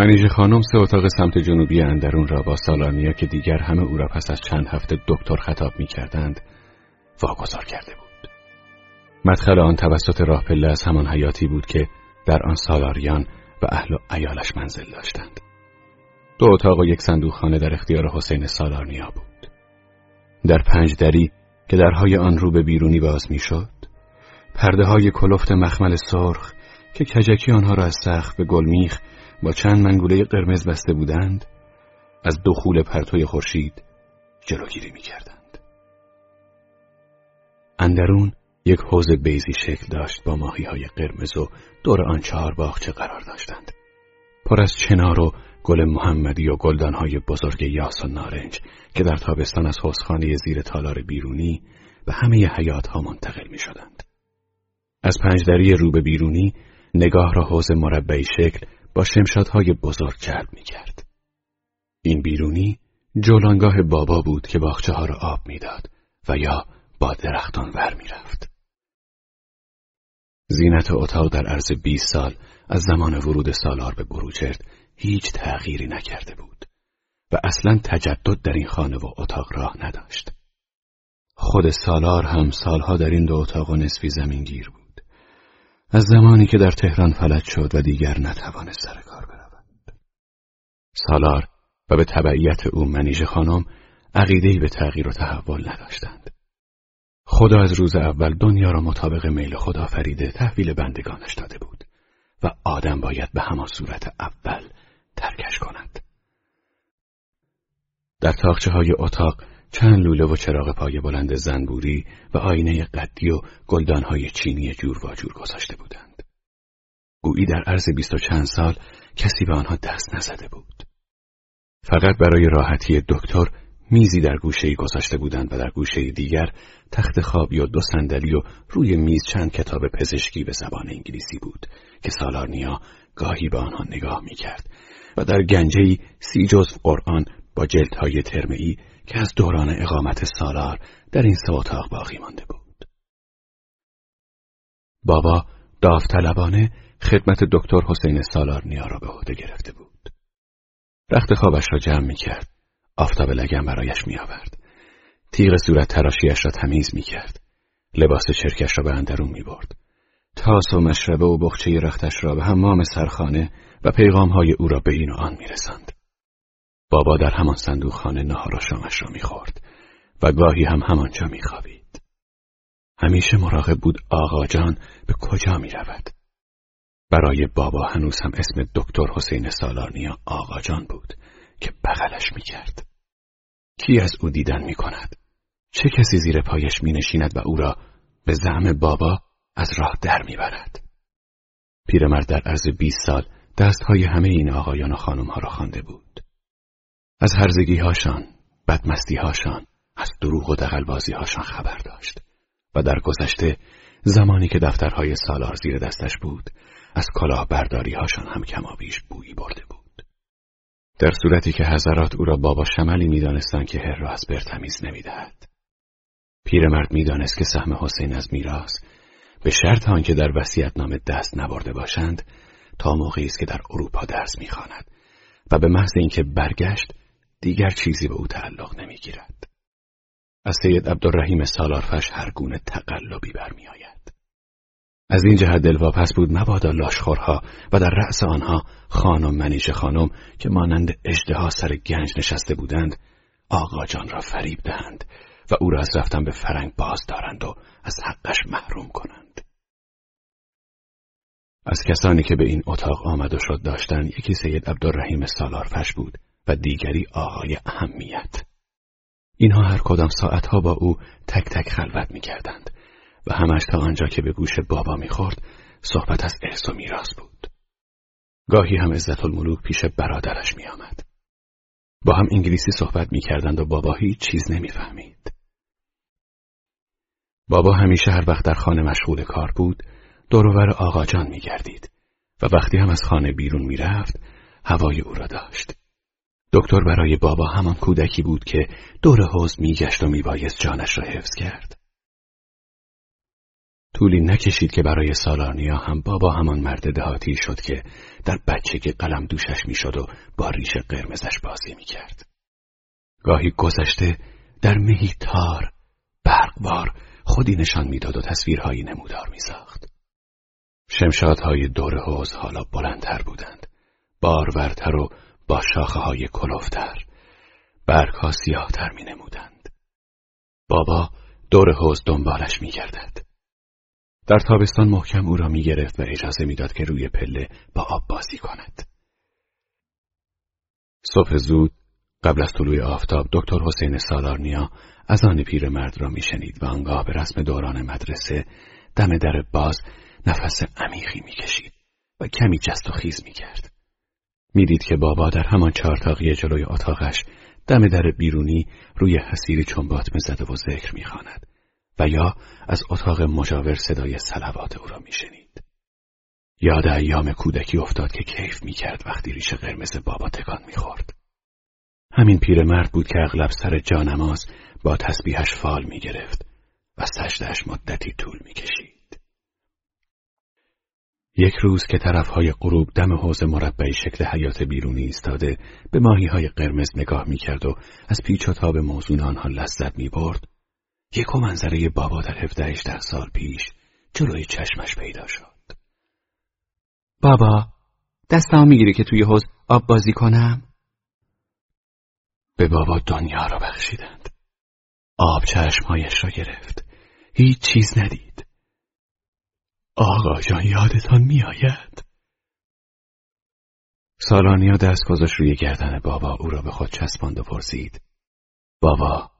منیژه خانم سه اتاق سمت جنوبی اندرون را با سالانیا که دیگر همه او را پس از چند هفته دکتر خطاب می کردند واگذار کرده بود. مدخل آن توسط راه پله از همان حیاتی بود که در آن سالاریان و اهل و ایالش منزل داشتند. دو اتاق و یک صندوق خانه در اختیار حسین سالارنیا بود. در پنج دری که درهای آن رو به بیرونی باز می‌شد پرده های کلفت مخمل سرخ که کجکی آنها را از سخت به گلمیخ با چند منگوله قرمز بسته بودند از دخول پرتوی خورشید جلوگیری می کردند. اندرون یک حوز بیزی شکل داشت با ماهی های قرمز و دور آن چهار باغچه قرار داشتند. پر از چنار و گل محمدی و های بزرگ یاس و نارنج که در تابستان از حوزخانه زیر تالار بیرونی به همه حیات ها منتقل می شدند. از پنجدری رو به بیرونی نگاه را حوز مربعی شکل با شمشادهای بزرگ جلب می کرد. این بیرونی جولانگاه بابا بود که باخچه ها را آب می‌داد و یا با درختان ور می رفت. زینت اتاق در عرض 20 سال از زمان ورود سالار به بروجرد هیچ تغییری نکرده بود و اصلا تجدد در این خانه و اتاق راه نداشت. خود سالار هم سالها در این دو اتاق و نصفی زمینگیر بود. از زمانی که در تهران فلج شد و دیگر نتوانست سر کار برود. سالار و به تبعیت او منیژه خانم عقیدهای به تغییر و تحول نداشتند. خدا از روز اول دنیا را مطابق میل خدا فریده تحویل بندگانش داده بود و آدم باید به همان صورت اول ترکش کند. در تاخچه های اتاق چند لوله و چراغ پای بلند زنبوری و آینه قدی و گلدانهای چینی جور و جور گذاشته بودند. گویی در عرض بیست و چند سال کسی به آنها دست نزده بود. فقط برای راحتی دکتر میزی در گوشه گذاشته بودند و در گوشه دیگر تخت خوابی و دو صندلی و روی میز چند کتاب پزشکی به زبان انگلیسی بود که سالارنیا گاهی به آنها نگاه می‌کرد و در گنجهی سی جزو قرآن با جلدهای ترمئی که از دوران اقامت سالار در این سه اتاق باقی مانده بود. بابا داوطلبانه خدمت دکتر حسین سالار نیا را به عهده گرفته بود. رخت خوابش را جمع می کرد. آفتاب لگم برایش می آورد. تیغ صورت تراشیش را تمیز می کرد. لباس چرکش را به اندرون می برد. تاس و مشربه و بخچه رختش را به حمام سرخانه و پیغام های او را به این و آن می رسند. بابا در همان صندوق خانه نهار و شامش را می‌خورد و گاهی هم همانجا میخوابید. همیشه مراقب بود آقا جان به کجا می‌رود. برای بابا هنوز هم اسم دکتر حسین سالارنیا آقا جان بود که بغلش می‌کرد. کی از او دیدن می‌کند؟ چه کسی زیر پایش مینشیند و او را به زعم بابا از راه در می‌برد؟ پیرمرد در عرض 20 سال دستهای همه این آقایان و خانمها را خوانده بود. از هرزگی هاشان، بدمستی هاشان، از دروغ و دقلبازی هاشان خبر داشت و در گذشته زمانی که دفترهای سالار زیر دستش بود از کلاه برداری هاشان هم کمابیش بویی برده بود. در صورتی که حضرات او را بابا شملی می‌دانستند که هر را از بر تمیز نمی‌دهد. پیرمرد می‌دانست که سهم حسین از میراث به شرط آنکه در نام دست نبرده باشند تا موقعی است که در اروپا درس می‌خواند و به محض اینکه برگشت دیگر چیزی به او تعلق نمی‌گیرد. از سید عبدالرحیم سالارفش هر گونه تقلبی برمیآید. از این جهت دلواپس بود مبادا لاشخورها و در رأس آنها خانم منیش خانم که مانند اجدها سر گنج نشسته بودند آقا جان را فریب دهند و او را از رفتن به فرنگ باز دارند و از حقش محروم کنند. از کسانی که به این اتاق آمد و شد داشتن یکی سید عبدالرحیم سالارفش بود دیگری آقای اهمیت. اینها هر کدام ساعتها با او تک تک خلوت می کردند و همش تا آنجا که به گوش بابا می خورد صحبت از ارث و میراث بود. گاهی هم عزت الملوک پیش برادرش می آمد. با هم انگلیسی صحبت می کردند و بابا هیچ چیز نمی فهمید. بابا همیشه هر وقت در خانه مشغول کار بود دورور آقا جان می گردید و وقتی هم از خانه بیرون می رفت هوای او را داشت. دکتر برای بابا همان کودکی بود که دور حوز می گشت و می بایست جانش را حفظ کرد. طولی نکشید که برای سالارنیا هم بابا همان مرد دهاتی شد که در بچگی قلم دوشش می‌شد و با ریش قرمزش بازی می‌کرد. گاهی گذشته در مهی تار برقوار خودی نشان می‌داد و تصویرهایی نمودار میساخت. شمشادهای دور حوز حالا بلندتر بودند. بارورتر و با شاخه های کلوفتر. برگ ها سیاهتر می نمودند. بابا دور حوز دنبالش می در تابستان محکم او را می گرفت و اجازه می‌داد که روی پله با آب بازی کند. صبح زود قبل از طلوع آفتاب دکتر حسین سالارنیا از آن پیرمرد را میشنید و آنگاه به رسم دوران مدرسه دم در باز نفس عمیقی می‌کشید و کمی جست و خیز می‌کرد. می‌دید که بابا در همان چهارتاقی جلوی اتاقش دم در بیرونی روی حسیری چنبات مزده و ذکر می‌خواند و یا از اتاق مجاور صدای سلوات او را میشنید. یاد ایام کودکی افتاد که کیف می‌کرد وقتی ریش قرمز بابا تکان می‌خورد. همین پیرمرد بود که اغلب سر جانماز با تسبیحش فال می‌گرفت و سجدهش مدتی طول می‌کشید. یک روز که طرفهای غروب دم حوز مربعی شکل حیات بیرونی ایستاده به ماهی های قرمز نگاه می‌کرد و از پیچ و تاب موزون آنها لذت می‌برد یک منظره بابا در هفته سال پیش جلوی چشمش پیدا شد. بابا دستم می‌گیری که توی حوز آب بازی کنم؟ به بابا دنیا را بخشیدند. آب چشمهایش را گرفت. هیچ چیز ندید. آقا جان یادتان میآید. سالانیا دست گذاشت روی گردن بابا او را به خود چسباند و پرسید. بابا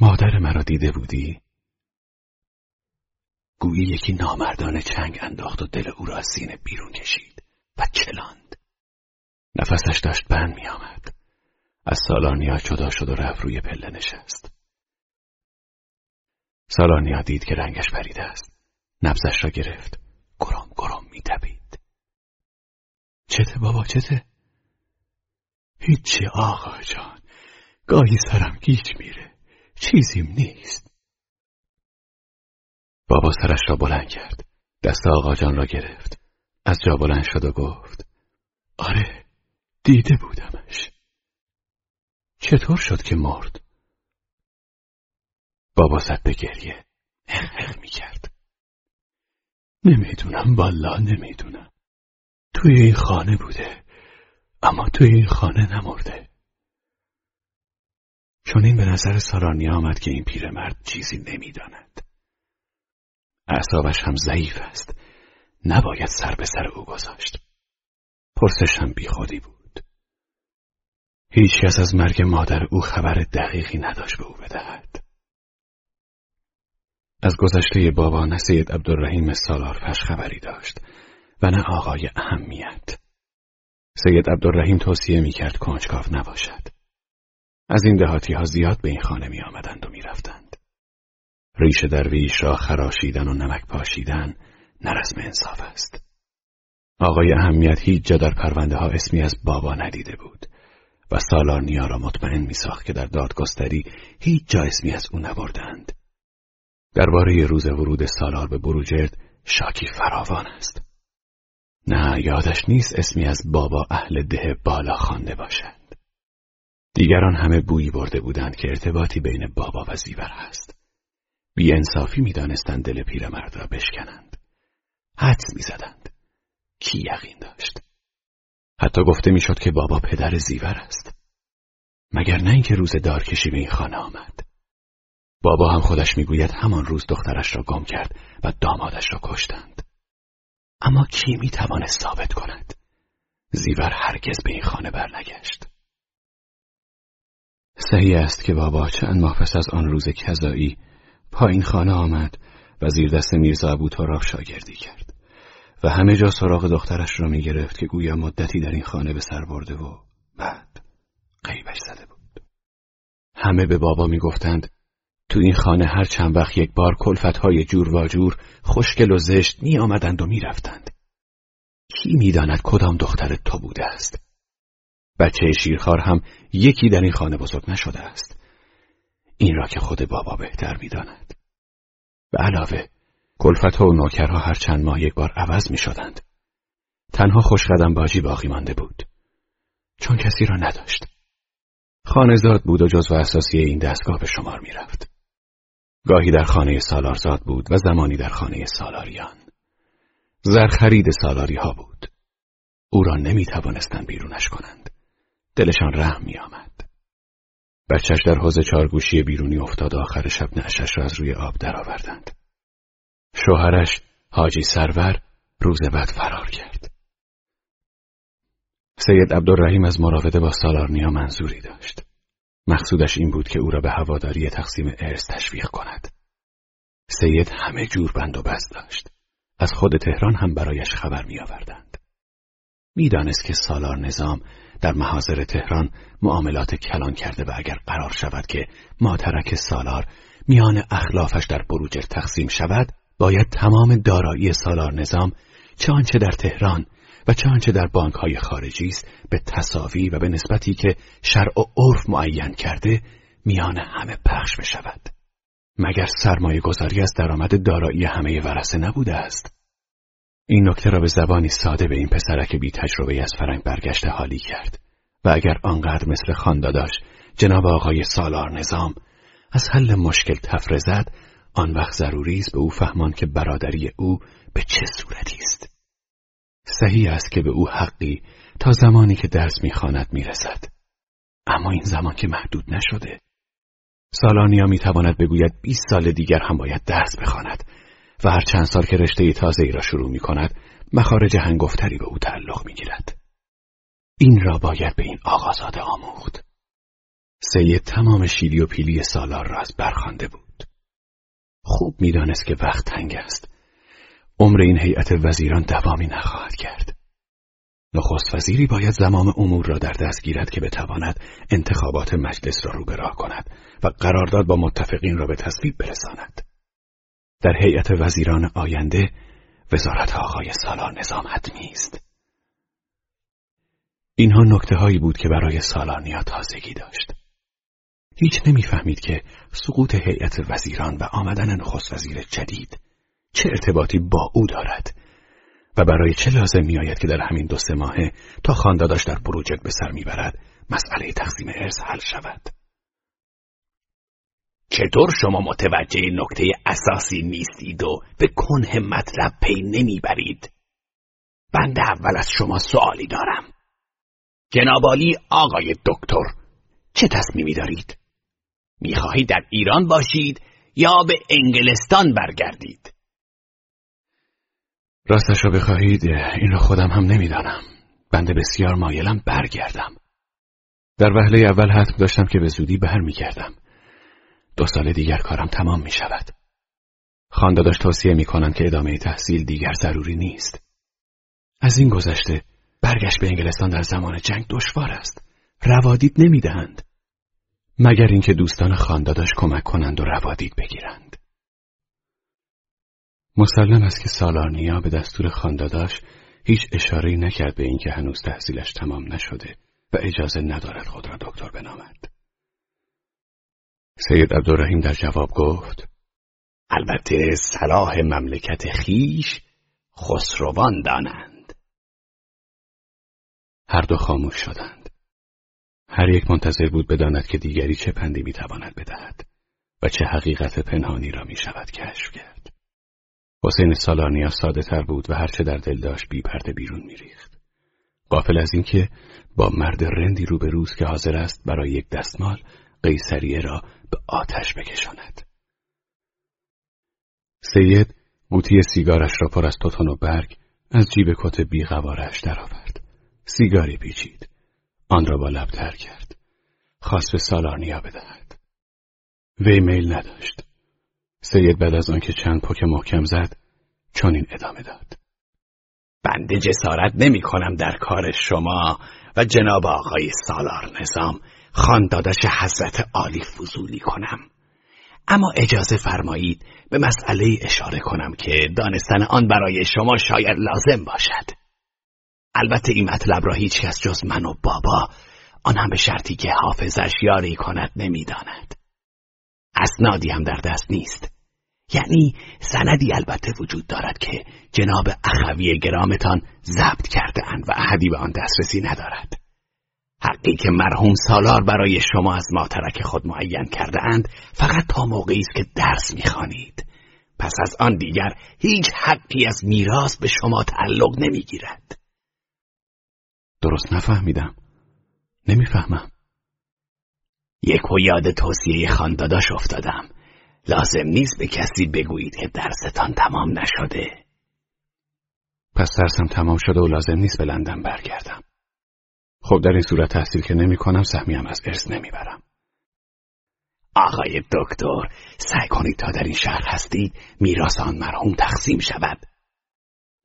مادر مرا دیده بودی؟ گویی یکی نامردانه چنگ انداخت و دل او را از سینه بیرون کشید و چلاند. نفسش داشت بند می آمد. از سالانیا جدا شد و رفت روی پله نشست. سالانیا دید که رنگش پریده است. نبزش را گرفت. گرم گرم می تبید. چته بابا چته؟ هیچی آقا جان. گاهی سرم گیج میره. چیزیم نیست بابا سرش را بلند کرد دست آقا جان را گرفت از جا بلند شد و گفت آره دیده بودمش چطور شد که مرد بابا زد به گریه هق می کرد نمی‌دونم والا نمی‌دونم توی این خانه بوده اما توی این خانه نمرده چون این به نظر سارانیا آمد که این پیرمرد چیزی نمی‌داند. اعصابش هم ضعیف است. نباید سر به سر او گذاشت. پرسش هم بیخودی بود. هیچ کس از مرگ مادر او خبر دقیقی نداشت به او بدهد. از گذشته بابا نه سید عبدالرحیم سالارفش خبری داشت و نه آقای اهمیت. سید عبدالرحیم توصیه می کرد نباشد. از این دهاتی ها زیاد به این خانه می آمدند و می رفتند. ریش درویش را خراشیدن و نمک پاشیدن نرزم انصاف است. آقای اهمیت هیچ جا در پرونده ها اسمی از بابا ندیده بود و سالار نیا را مطمئن می ساخت که در دادگستری هیچ جا اسمی از او نبردند. درباره روز ورود سالار به بروجرد شاکی فراوان است. نه یادش نیست اسمی از بابا اهل ده بالا خوانده باشد. دیگران همه بویی برده بودند که ارتباطی بین بابا و زیور هست. بی انصافی می دانستند دل پیرمرد را بشکنند. حدس می زدند. کی یقین داشت؟ حتی گفته می‌شد که بابا پدر زیور است. مگر نه اینکه روز دارکشی به این خانه آمد. بابا هم خودش می‌گوید همان روز دخترش را گم کرد و دامادش را کشتند. اما کی می توانست ثابت کند؟ زیور هرگز به این خانه برنگشت. صحیح است که بابا چند ماه پس از آن روز کذایی پایین خانه آمد و زیر دست میرزا ابو تراب شاگردی کرد و همه جا سراغ دخترش را می گرفت که گویا مدتی در این خانه به سر برده و بعد قیبش زده بود. همه به بابا می گفتند تو این خانه هر چند وقت یک بار کلفت های جور و جور خوشگل و زشت می آمدند و می رفتند. کی می‌داند کدام دختر تو بوده است بچه شیرخوار هم یکی در این خانه بزرگ نشده است این را که خود بابا بهتر می‌داند به علاوه کلفت و نوکرها هر چند ماه یک بار عوض می شدند. تنها خوشقدم باجی باقی مانده بود چون کسی را نداشت خانهزاد بود و جزو اساسی این دستگاه به شمار می رفت. گاهی در خانه سالارزاد بود و زمانی در خانه سالاریان زرخرید سالاری ها بود او را نمی توانستن بیرونش کنند دلشان رحم می آمد بچش در حوز چارگوشی بیرونی افتاد آخر شب نعشش را از روی آب درآوردند. شوهرش حاجی سرور روز بعد فرار کرد. سید عبدالرحیم از مراوده با سالارنیا منظوری داشت. مقصودش این بود که او را به هواداری تقسیم ارث تشویق کند. سید همه جور بند و بست داشت. از خود تهران هم برایش خبر می آوردند. می‌دانست که سالار نظام در محاضر تهران معاملات کلان کرده و اگر قرار شود که ماترک سالار میان اخلافش در بروجر تقسیم شود باید تمام دارایی سالار نظام چه در تهران و چه آنچه در بانک های خارجی است به تصاوی و به نسبتی که شرع و عرف معین کرده میان همه پخش بشود مگر سرمایه گذاری از درآمد دارایی همه ورسه نبوده است؟ این نکته را به زبانی ساده به این پسرک بی تجربه از فرنگ برگشته حالی کرد. و اگر آنقدر مثل خانداداش جناب آقای سالار نظام از حل مشکل تفره زد آن وقت ضروری است به او فهمان که برادری او به چه صورتی است. صحیح است که به او حقی تا زمانی که درس می‌خواند می‌رسد اما این زمان که محدود نشده سالانیا می‌تواند بگوید 20 سال دیگر هم باید درس بخواند و هر چند سال که رشته تازه ای را شروع می کند مخارج هنگفتری به او تعلق می گیرد. این را باید به این آقازاده آموخت. سید تمام شیلی و پیلی سالار را از برخانده بود. خوب می‌دانست که وقت تنگ است. عمر این هیئت وزیران دوامی نخواهد کرد. نخست وزیری باید زمام امور را در دست گیرد که بتواند انتخابات مجلس را رو کند و قرارداد با متفقین را به تصویب برساند. در هیئت وزیران آینده وزارت آقای سالار نظام حتمی است. اینها نکته هایی بود که برای سالارنیا تازگی داشت. هیچ نمی‌فهمید که سقوط هیئت وزیران و آمدن نخست وزیر جدید چه ارتباطی با او دارد و برای چه لازم می آید که در همین دو سه ماهه تا خانداداش در بروجرد به سر می‌برد مسئله تقسیم ارث حل شود. چطور شما متوجه نکته اساسی نیستید و به کنه مطلب پی نمی‌برید؟ بنده اول از شما سوالی دارم. جنابالی آقای دکتر چه تصمیمی دارید؟ می‌خواهید در ایران باشید یا به انگلستان برگردید؟ راستش را بخواهید این را خودم هم نمی‌دانم. بنده بسیار مایلم برگردم. در وهله اول حتم داشتم که به زودی برمیگردم. دو سال دیگر کارم تمام می شود. خانداداش توصیه می کنند که ادامه تحصیل دیگر ضروری نیست. از این گذشته برگشت به انگلستان در زمان جنگ دشوار است. روادید نمی‌دهند. مگر اینکه دوستان خانداداش کمک کنند و روادید بگیرند. مسلم است که سالارنیا به دستور خانداداش هیچ اشاره نکرد به اینکه هنوز تحصیلش تمام نشده و اجازه ندارد خود را دکتر بنامد. سید عبدالرحیم در جواب گفت البته صلاح مملکت خیش خسروان دانند. هر دو خاموش شدند. هر یک منتظر بود بداند که دیگری چه پندی می‌تواند بدهد و چه حقیقت پنهانی را می شود کشف کرد. حسین سالانیا ساده تر بود و هرچه در دل داشت بی پرده بیرون میریخت. قافل از اینکه با مرد رندی روز که حاضر است برای یک دستمال قیصریه را به آتش بکشاند. سید قوطی سیگارش را پر از توتون و برگ از جیب کت بیغوارش درآورد. سیگاری پیچید. آن را با لب تر کرد. خواست به سالارنیا بدهد. وی میل نداشت. سید بعد از آنکه چند پک محکم زد چنین ادامه داد. بنده جسارت نمی کنم در کار شما و جناب آقای سالار نظام خاندادش حضرت عالی فضولی کنم. اما اجازه فرمایید به مسئله اشاره کنم که دانستن آن برای شما شاید لازم باشد. البته این مطلب را هیچ کس جز من و بابا آن هم به شرطی که حافظش یاری کند نمی‌داند. اسنادی هم در دست نیست. یعنی سندی البته وجود دارد که جناب اخوی گرامتان ضبط کرده اند و احدی به آن دسترسی ندارد. حقی که مرحوم سالار برای شما از ماترک خود معین کرده اند فقط تا موقعی است که درس می‌خوانید. پس از آن دیگر هیچ حقی از میراث به شما تعلق نمی‌گیرد. درست نفهمیدم. نمی‌فهمم. یک و یاد توصیه خانداداش افتادم. لازم نیست به کسی بگویید که درستان تمام نشده. پس درسم تمام شده و لازم نیست به لندن برگردم. خب در این صورت تحصیل که نمی کنم سهمیم از ارث نمی‌برم آقای دکتر سعی کنید تا در این شهر هستید میراث آن مرحوم تقسیم شود.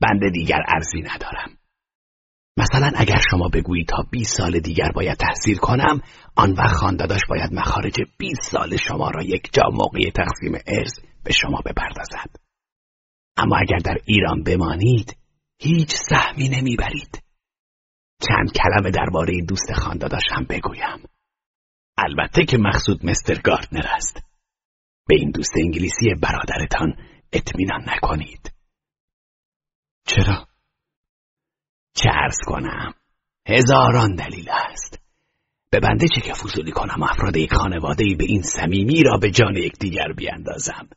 بنده دیگر ارزی ندارم. مثلا اگر شما بگویید تا 20 سال دیگر باید تحصیل کنم آن وقت خانداداش باید مخارج 20 سال شما را یک جا موقع تقسیم ارث به شما بپردازد. اما اگر در ایران بمانید هیچ سهمی نمی‌برید. چند کلمه درباره دوست خانداداش هم بگویم. البته که مقصود مستر گاردنر است. به این دوست انگلیسی برادرتان اطمینان نکنید. چرا؟ چه ارز کنم؟ هزاران دلیل است. به بنده چه که فضولی کنم افراد یک خانواده به این صمیمی را به جان یکدیگر بیاندازم؟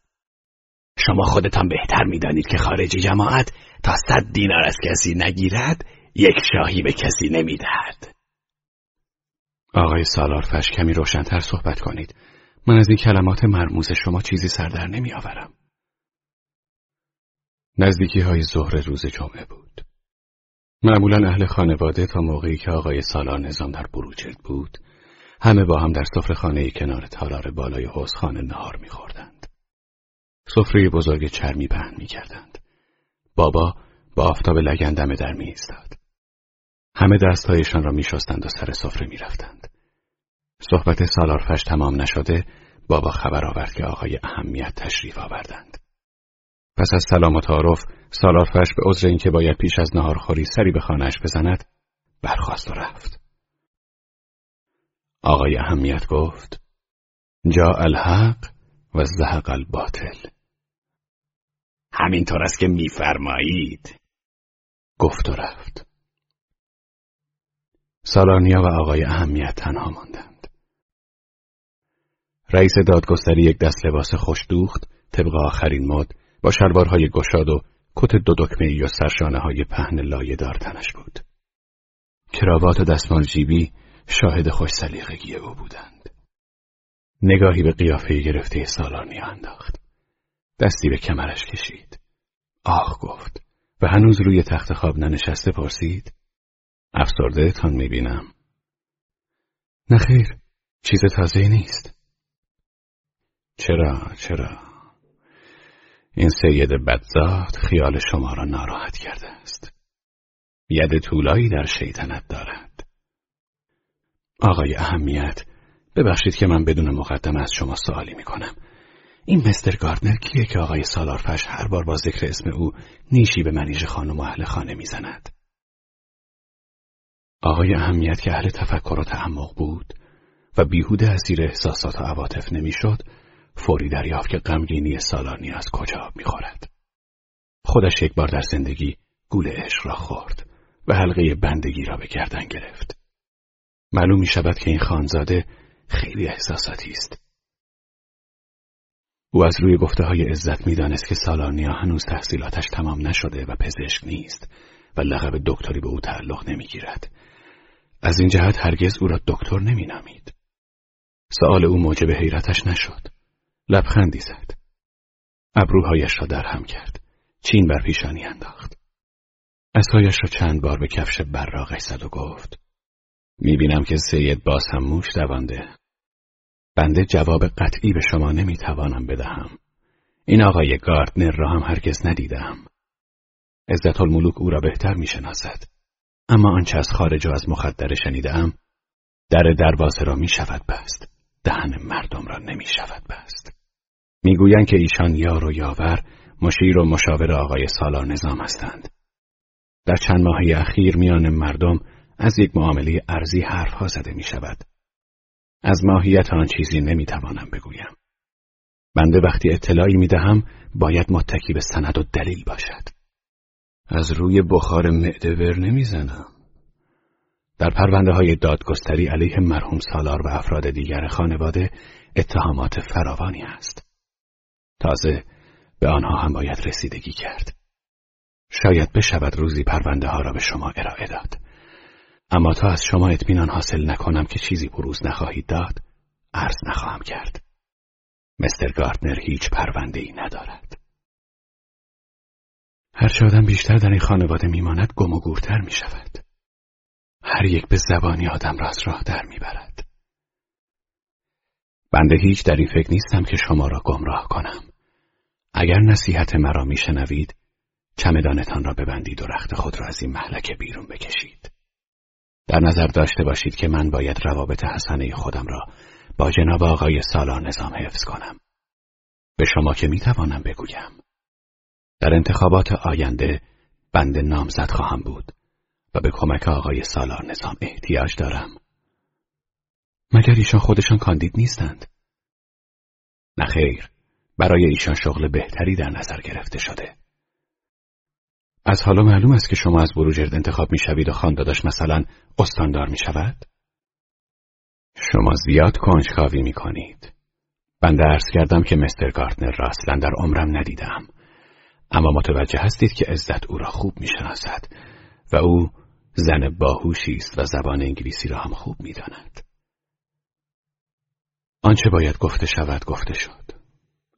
شما خودتان بهتر می‌دانید که خارجی جماعت تا صد دینار از کسی نگیرد یک شاهی به کسی نمی‌دهد. آقای سالارفش کمی روشنتر صحبت کنید. من از این کلمات مرموز شما چیزی سردر نمی آورم نزدیکی های ظهر روز جمعه بود. معمولا اهل خانواده تا موقعی که آقای سالار نظام در بروجرد بود همه با هم در سفره خانه کنار تالار بالای حوزخانه نهار میخوردند. سفره بزرگ چرمی پهن می‌کردند. بابا با آفتاب لگندمه در می ایستاد. همه دستهایشان را میشستند و سر سفره می‌رفتند. صحبت سالارفش تمام نشده بابا خبر آورد که آقای اهمیت تشریف آوردند. پس از سلام و تعارف سالارفش به عذر اینکه باید پیش از نهارخوری سری به خانهاش بزند برخواست و رفت. آقای اهمیت گفت جا الحق و زهق الباطل. همینطور است که میفرمایید. گفت و رفت. سالارنیا و آقای اهمیت تنها ماندند. رئیس دادگستری یک دست لباس خوشدوخت طبق آخرین مد با شلوارهای گشاد و کت دو دکمه و سرشانه های پهن لایه دار تنش بود. کراوات و دستمال جیبی شاهد خوش سلیقگی او بودند. نگاهی به قیافه گرفته سالارنیا انداخت. دستی به کمرش کشید. آخ گفت و هنوز روی تخت خواب ننشسته پرسید. افسرده تان می‌بینم. نخیر چیز تازه نیست. چرا چرا این سید بدزاد خیال شما را ناراحت کرده است. ید طولایی در شیطنت دارد. آقای اهمیت ببخشید که من بدون مقدم از شما سوالی می کنم این مستر گاردنر کیه که آقای سالارفش هر بار با ذکر اسم او نیشی به منیژ خانم و اهل خانه می‌زند؟ آقای اهمیت که اهل تفکر و تعمق بود و بیهوده اسیر احساسات و عواطف نمی‌شد فوری دریافت که غمگینی سالانی از کجا می‌خورد. خودش یک بار در زندگی گول عشق را خورد و حلقه بندگی را به گردن گرفت. معلوم می شود که این خانزاده خیلی احساساتی است. او از روی گفته های عزت می‌دانست که سالانیا هنوز تحصیلاتش تمام نشده و پزشک نیست و لقب دکتری به او تعلق نمی‌گیرد. از این جهت هرگز او را دکتر نمید. سوال او موجب حیرتش نشد. لبخندی زد. ابروهایش را درهم کرد. چین بر پیشانی انداخت. اسایش را چند بار به کفش براغش زد و گفت می‌بینم که سید باز هم موش دوانده بنده جواب قطعی به شما نمی‌توانم بدهم این آقای گاردنر را هم هرگز ندیدم عزت الملوک او را بهتر می‌شناسد اما آنچه از خارج و از مخدره شنیدم در دروازه را می شود بست دهن مردم را نمی شود بست می‌گویند که ایشان یار و یاور مشیر و مشاور آقای سالار نظام هستند در چند ماهی اخیر میان مردم از یک معامله ارزی حرفها زده می شود. از ماهیت آن چیزی نمی توانم بگویم. بنده وقتی اطلاعی می دهم باید متکی به سند و دلیل باشد. از روی بخار معده ور نمی زنم. در پرونده های دادگستری علیه مرحوم سالار و افراد دیگر خانواده اتهامات فراوانی است. تازه به آنها هم باید رسیدگی کرد. شاید بشود روزی پرونده ها را به شما ارائه داد. اما تا از شما اطمینان حاصل نکنم که چیزی بروز نخواهید داد عرض نخواهم کرد. مستر گاردنر هیچ پرونده ای ندارد. هر آدم بیشتر در این خانواده میماند گم و گورتر می شود هر یک به زبانی آدم را از راه در می‌برد. بنده هیچ در این فکر نیستم که شما را گمراه کنم. اگر نصیحت مرا میشنوید چمدانتان را ببندید و رخت خود را از این محلکه بیرون بکشید در نظر داشته باشید که من باید روابط حسنه خودم را با جناب آقای سالار نظام حفظ کنم. به شما که می‌توانم بگویم. در انتخابات آینده بند نامزد خواهم بود و به کمک آقای سالار نظام احتیاج دارم. مگر ایشان خودشان کاندید نیستند؟ نخیر، برای ایشان شغل بهتری در نظر گرفته شده. از حالا معلوم است که شما از بروجرد انتخاب می شوید و خانداداش مثلا استاندار می شود؟ شما زیاد کنجکاوی می کنید. بنده عرض کردم که مستر گارتنر را اصلا در عمرم ندیدم. اما متوجه هستید که عزت او را خوب می شناسد و او زن باهوشی است و زبان انگلیسی را هم خوب می داند. آنچه باید گفته شود گفته شد.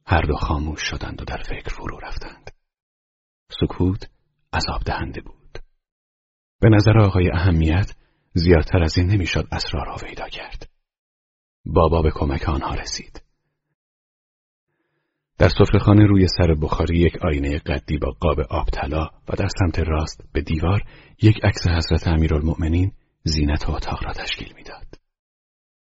هر دو خاموش شدند و در فکر فرو رفتند. سکوت عذاب دهنده بود. به نظر آقای اهمیت زیادتر از این نمی‌شد اسرار را پیدا کرد. بابا به کمک آنها رسید. در سفرهخانه روی سر بخاری یک آینه قدی با قاب آب طلا و در سمت راست به دیوار یک عکس حضرت امیرالمؤمنین زینت اتاق را تشکیل می‌داد.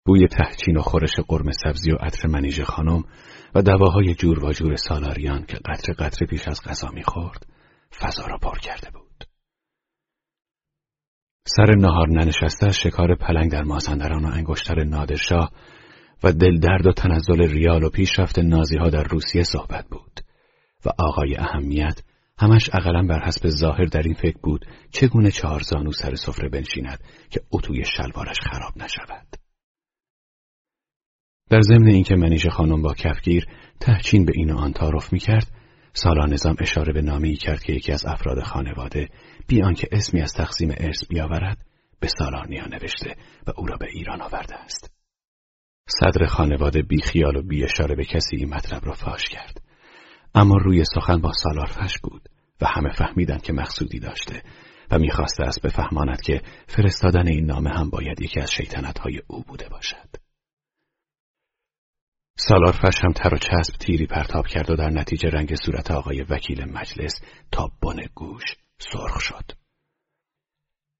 بوی تهچین و خورش قرم سبزی و عطر منیژ خانم و دواهای جور و جور سالاریان که قطر قطر پیش از غذا می‌خورد فضا را پر کرده بود. سر نهار ننشسته از شکار پلنگ در مازندران و انگشتر نادرشاه و دلدرد و تنزل ریال و پیشرفت نازی ها در روسیه صحبت بود و آقای اهمیت همش اقلا بر حسب ظاهر در این فکر بود چگونه چهار زانو سر سفره بنشیند که اتوی شلوارش خراب نشود. در ضمن اینکه منیژه خانم با کفگیر تهچین به این و آن تعارف می کرد سالار نظام اشاره به نامی کرد که یکی از افراد خانواده بیان که اسمی از تقسیم ارث بیاورد به سالار نیا نوشته و او را به ایران آورده است. صدر خانواده بی خیال و بی اشاره به کسی این مطلب را فاش کرد. اما روی سخن با سالار فش بود و همه فهمیدند که مقصودی داشته و می‌خواسته است بفهماند که فرستادن این نامه هم باید یکی از شیطنت های او بوده باشد. سالار فش هم تر و چسب تیری پرتاب کرد و در نتیجه رنگ صورت آقای وکیل مجلس تا بن گوش سرخ شد.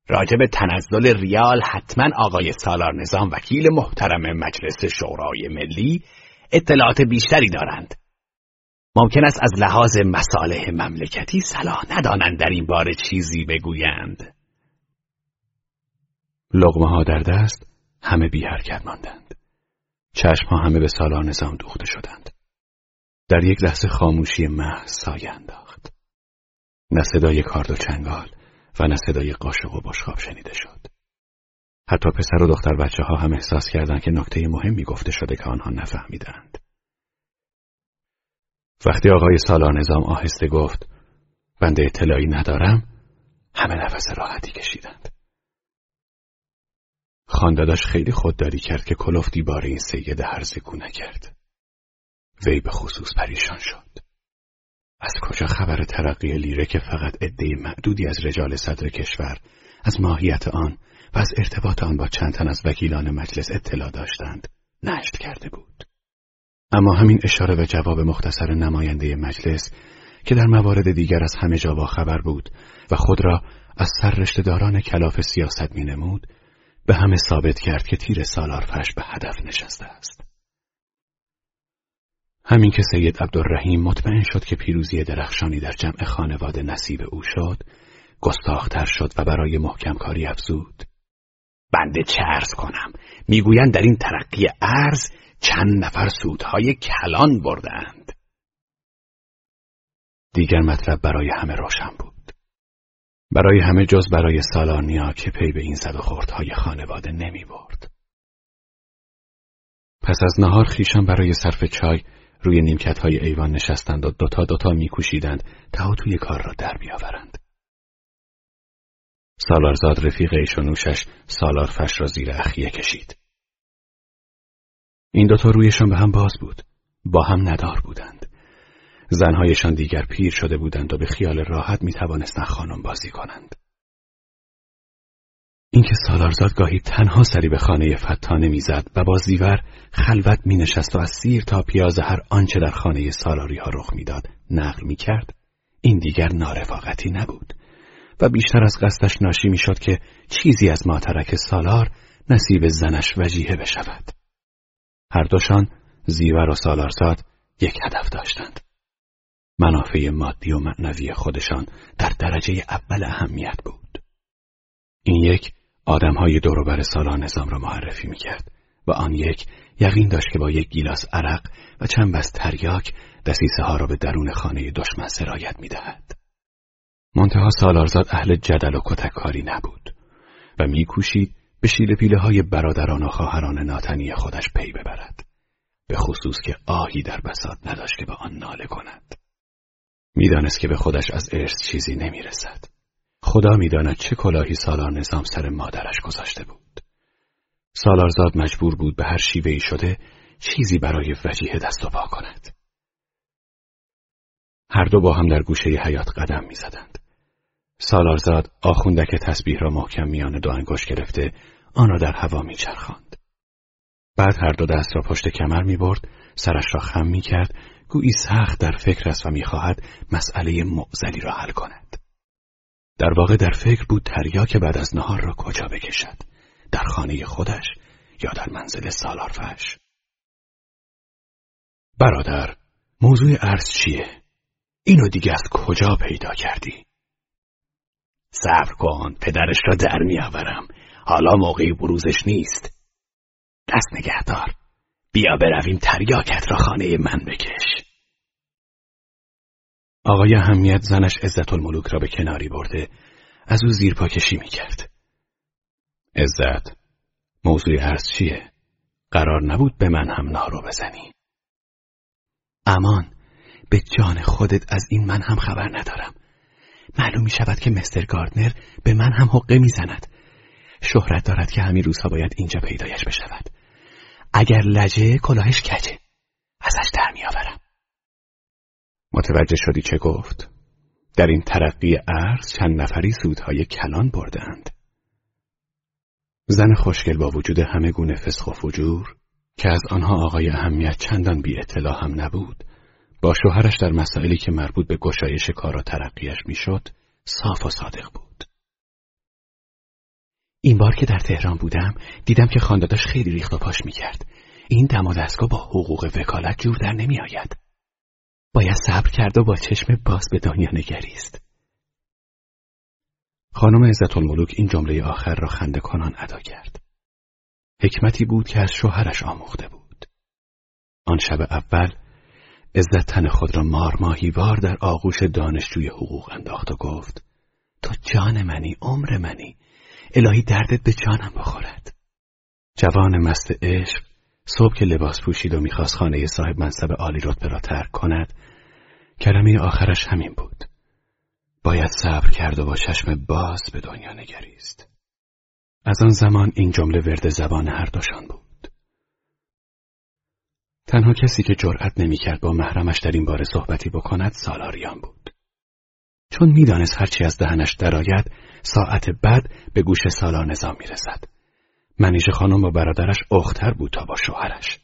راجب تنزل ریال حتما آقای سالار نظام وکیل محترم مجلس شورای ملی اطلاعات بیشتری دارند. ممکن است از لحاظ مصالح مملکتی صلاح ندانند در این باره چیزی بگویند. لغمه ها در دست همه بی حرکت ماندند. چشم ها همه به سالار نظام دوخته شدند. در یک لحظه خاموشی محض سایه انداخت. نه صدای کارد و چنگال و نه صدای قاشق و بشخاب شنیده شد. حتی پسر و دختر بچه ها هم احساس کردند که نکته مهمی گفته شده که آنها نفهمیدند. وقتی آقای سالار نظام آهسته گفت بنده اطلاعی ندارم همه نفس راحتی کشیدند. خانداداش خیلی خودداری کرد که کلفتی بار این سید هرزگو نکرد. وی به خصوص پریشان شد. از کجا خبر ترقی لیره که فقط عده معدودی از رجال صدر کشور از ماهیت آن و از ارتباط آن با چند تن از وکیلان مجلس اطلاع داشتند نشت کرده بود اما همین اشاره و جواب مختصر نماینده مجلس که در موارد دیگر از همه جا با خبر بود و خود را از سررشتهداران کلاف سیاست می نمود به همه ثابت کرد که تیر سالارفش به هدف نشسته است. همین که سید عبدالرحیم مطمئن شد که پیروزی درخشانی در جمع خانواده نصیب او شد، گستاختر شد و برای محکم کاری افزود. بنده چرز کنم می‌گویند در این ترقی ارز چند نفر سودهای کلان بردند. دیگر مطلب برای همه روشن بود. برای همه جز برای سالارنیا که پی به این زد و خوردهای خانواده نمی برد. پس از نهار خیشان برای صرف چای روی نیمکت های ایوان نشستند و دوتا دوتا میکوشیدند تا توی کار را در بیاورند. سالارزاد رفیق ایش و نوشش سالارفش را زیر اخیه کشید. این دوتا رویشان به هم باز بود. با هم ندار بودند. زنهایشان دیگر پیر شده بودند و به خیال راحت می توانستند خانم بازی کنند. اینکه سالارزاد گاهی تنها سری به خانه فتانه می‌زد و با زیور خلوت می نشست و از سیر تا پیاز هر آنچه در خانه سالاری ها رخ می‌داد نقل می کرد این دیگر نارفاقتی نبود و بیشتر از قصدش ناشی می شد که چیزی از ماترک سالار نصیب زنش وجیه بشود هر دوشان زیور و سالارزاد یک هدف داشتند منافع مادی و معنوی خودشان در درجه اول اهمیت بود این یک آدمهای دوروبر سالار نظام را معرفی می‌کرد و آن یک یقین داشت که با یک گیلاس عرق و چند بست تریاک دسیسه ها را به درون خانه دشمن سرایت می‌دهد. منتها سالارزاد اهل جدل و کتککاری نبود و میکوشید به شیل پیله های برادران و خواهران ناتنی خودش پی ببرد. به خصوص که آهی در بساط نداشت که به آن ناله کند. می‌دانست که به خودش از ارث چیزی نمی‌رسد. خدا می‌داند چه کلاهی سالار نظام سر مادرش گذاشته بود. سالارزاد مجبور بود به هر شیوهی شده چیزی برای وجیه دست و پا کند. هر دو با هم در گوشه حیات قدم می‌زدند. سالارزاد آخوندک تسبیح را محکم میان دو انگشت گرفته آن را در هوا میچرخاند. بعد هر دو دست را پشت کمر می برد، سرش را خم می کرد، گویی سخت در فکر است و می‌خواهد مسئله معزلی را حل کند. در واقع در فکر بود تریاک بعد از نهار را کجا بکشد در خانه خودش یا در منزل سالارفش برادر موضوع عرض چیه؟ اینو دیگه از کجا پیدا کردی؟ صبر کن پدرش را در میآورم حالا موقعی بروزش نیست دست نگهدار بیا برویم تریاکت را خانه من بکش. آقای اهمیت زنش عزت الملوک را به کناری برده از او زیر پا کشی می کرد. عزت موضوع عرض چیه؟ قرار نبود به من هم نارو بزنی. امان به جان خودت از این من هم خبر ندارم. معلوم می شود که مستر گاردنر به من هم حقه می زند شهرت دارد که همین روزها باید اینجا پیدایش بشود. اگر لجه کلاهش کجه ازش در می آورم متوجه شدی چه گفت؟ در این ترقی عرض چند نفری سودهای کلان بردند. زن خوشگل با وجود همه گونه فسخ و فجور که از آنها آقای اهمیت چندان بی اطلاع هم نبود با شوهرش در مسائلی که مربوط به گشایش کار و ترقیش می‌شد صاف و صادق بود. این بار که در تهران بودم دیدم که خانداداش خیلی ریخت و پاش می‌کرد. این دم و دستگاه با حقوق وکالت جور در نمیآید. باید صبر کرد و با چشم باز به دنیا نگریست. خانم عزت الملوک این جمله آخر را خنده کنان ادا کرد. حکمتی بود که از شوهرش آموخته بود. آن شب اول عزت تن خود را مار ماهیوار در آغوش دانشجوی حقوق انداخت و گفت تو جان منی عمر منی الهی دردت به جانم بخورد. جوان مست عشق صبح که لباس پوشید و می‌خواست خانه صاحب منصب عالی رتبه را ترک کند کلمه آخرش همین بود. باید صبر کرد و با چشم باز به دنیا نگریست. از آن زمان این جمله ورد زبان هر دوشان بود. تنها کسی که جرأت نمی‌کرد با محرمش در این باره صحبتی بکند سالاریان بود. چون می‌دانست هرچی از دهنش درآید ساعت بعد به گوش سالار نظام می‌رسد. منیژه خانم با برادرش اختر بود تا با شوهرش.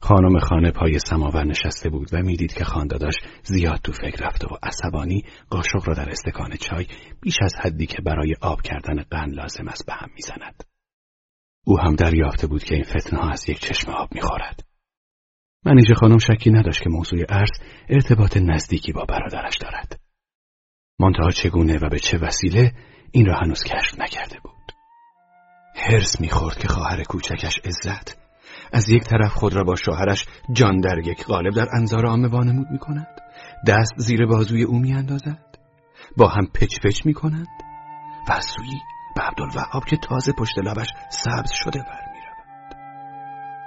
خانم خانه پای سماور نشسته بود و می‌دید که خانداداش زیاد تو فکر رفته و عصبانی قاشق را در استکان چای بیش از حدی که برای آب کردن قند لازم است به هم می‌زند. او هم دریافته بود که این فتنه ها از یک چشم آب می‌خورد. منیژه خانم شکی نداشت که موضوع ارز ارتباط نزدیکی با برادرش دارد. منتها چگونه و به چه وسیله این را هنوز کشف نکرده بود. هرس می‌خورد که خواهر کوچکش عزت از یک طرف خود را با شوهرش جان در یک قالب در انظار عامه وانمود می کند دست زیر بازوی او می اندازد با هم پچ پچ می کنند و سویی به عبدالوهاب که تازه پشت لبش سبز شده برمی رود.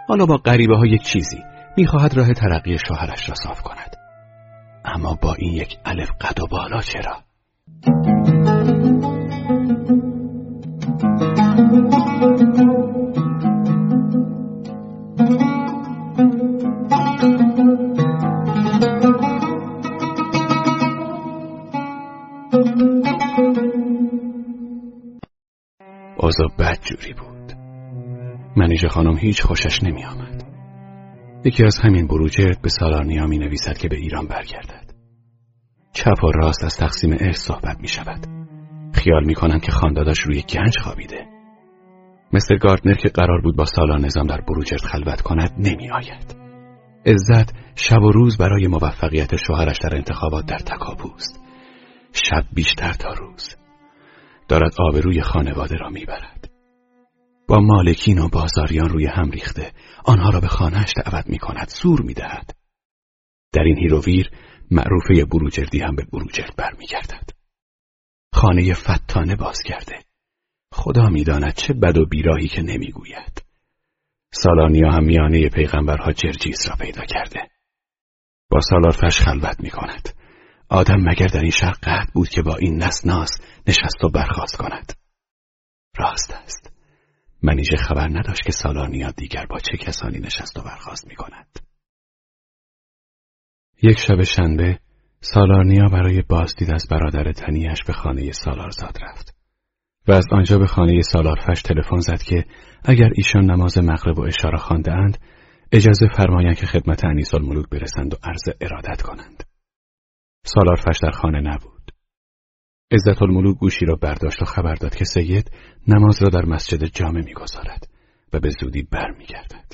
حالا با غریبه ها یک چیزی می‌خواهد راه ترقی شوهرش را صاف کند اما با این یک الف قد و بالا چرا؟ اوضاع بد جوری بود منیژه خانم هیچ خوشش نمی آمد. یکی از همین بروجرد به سالارنیا می نویسد که به ایران برگردد. چپ و راست از تقسیم ارث صحبت می شود خیال می کنند که خانداداش روی گنج خوابیده. مثل گاردنر که قرار بود با سالار نظام در بروجرد خلوت کند نمی آید عزت شب و روز برای موفقیت شوهرش در انتخابات در تکاپوست. شب بیشتر تا روز. دارد آبروی خانواده را می‌برد. با مالکین و بازاریان روی هم ریخته آنها را به خانهش دعوت می کند سور می دهد. در این هیروویر معروفه بروجردی هم به بروجرد برمیگردد. خانه فتانه باز کرده. خدا می‌داند چه بد و بیراهی که نمی‌گوید. سالانیا هم میانه پیغمبرها جرجیس را پیدا کرده. با سالار فش خلوت می کند. آدم مگر در این شهر قهد بود که با این نسناس نشست و برخواست کند. راست است. منیژه خبر نداشت که سالانیا دیگر با چه کسانی نشست و برخواست می کند. یک شب شنبه سالارنیا برای بازدید از برادر تنیش به خانه سالارزاد رفت و از آنجا به خانه سالارفش تلفن زد که اگر ایشان نماز مغرب و اشاره خوانده اند اجازه فرمایند که خدمت انیس الملوک برسند و عرض ارادت کنند. سالارفش در خانه نبود. عزت الملوک گوشی را برداشت و خبر داد که سید نماز را در مسجد جامع می‌گذارد و به زودی برمیگردد.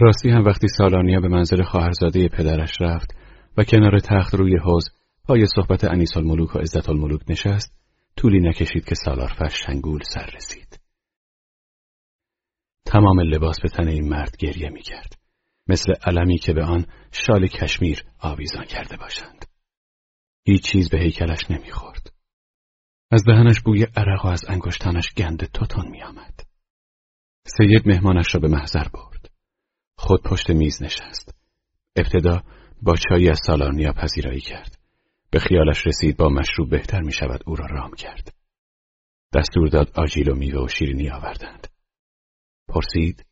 راستی هم وقتی سالانیا به منزل خواهرزاده پدرش رفت و کنار تخت روی حوز پای صحبت انیس الملوک و عزت الملوک نشست طولی نکشید که سالارفش شنگول سر رسید. تمام لباس به تن این مرد گریه می کرد. مثل علمی که به آن شال کشمیر آویزان کرده باشند. هیچ چیز به هیکلش نمی‌خورد. از دهنش بوی عرق و از انگشتانش گند توتون می آمد. سید مهمانش را به محضر برد. خود پشت میز نشست. ابتدا با چایی از سالارنیا پذیرایی کرد. به خیالش رسید با مشروب بهتر می شود او را رام کرد. دستور داد آجیل و میوه و شیرینی آوردند. پرسید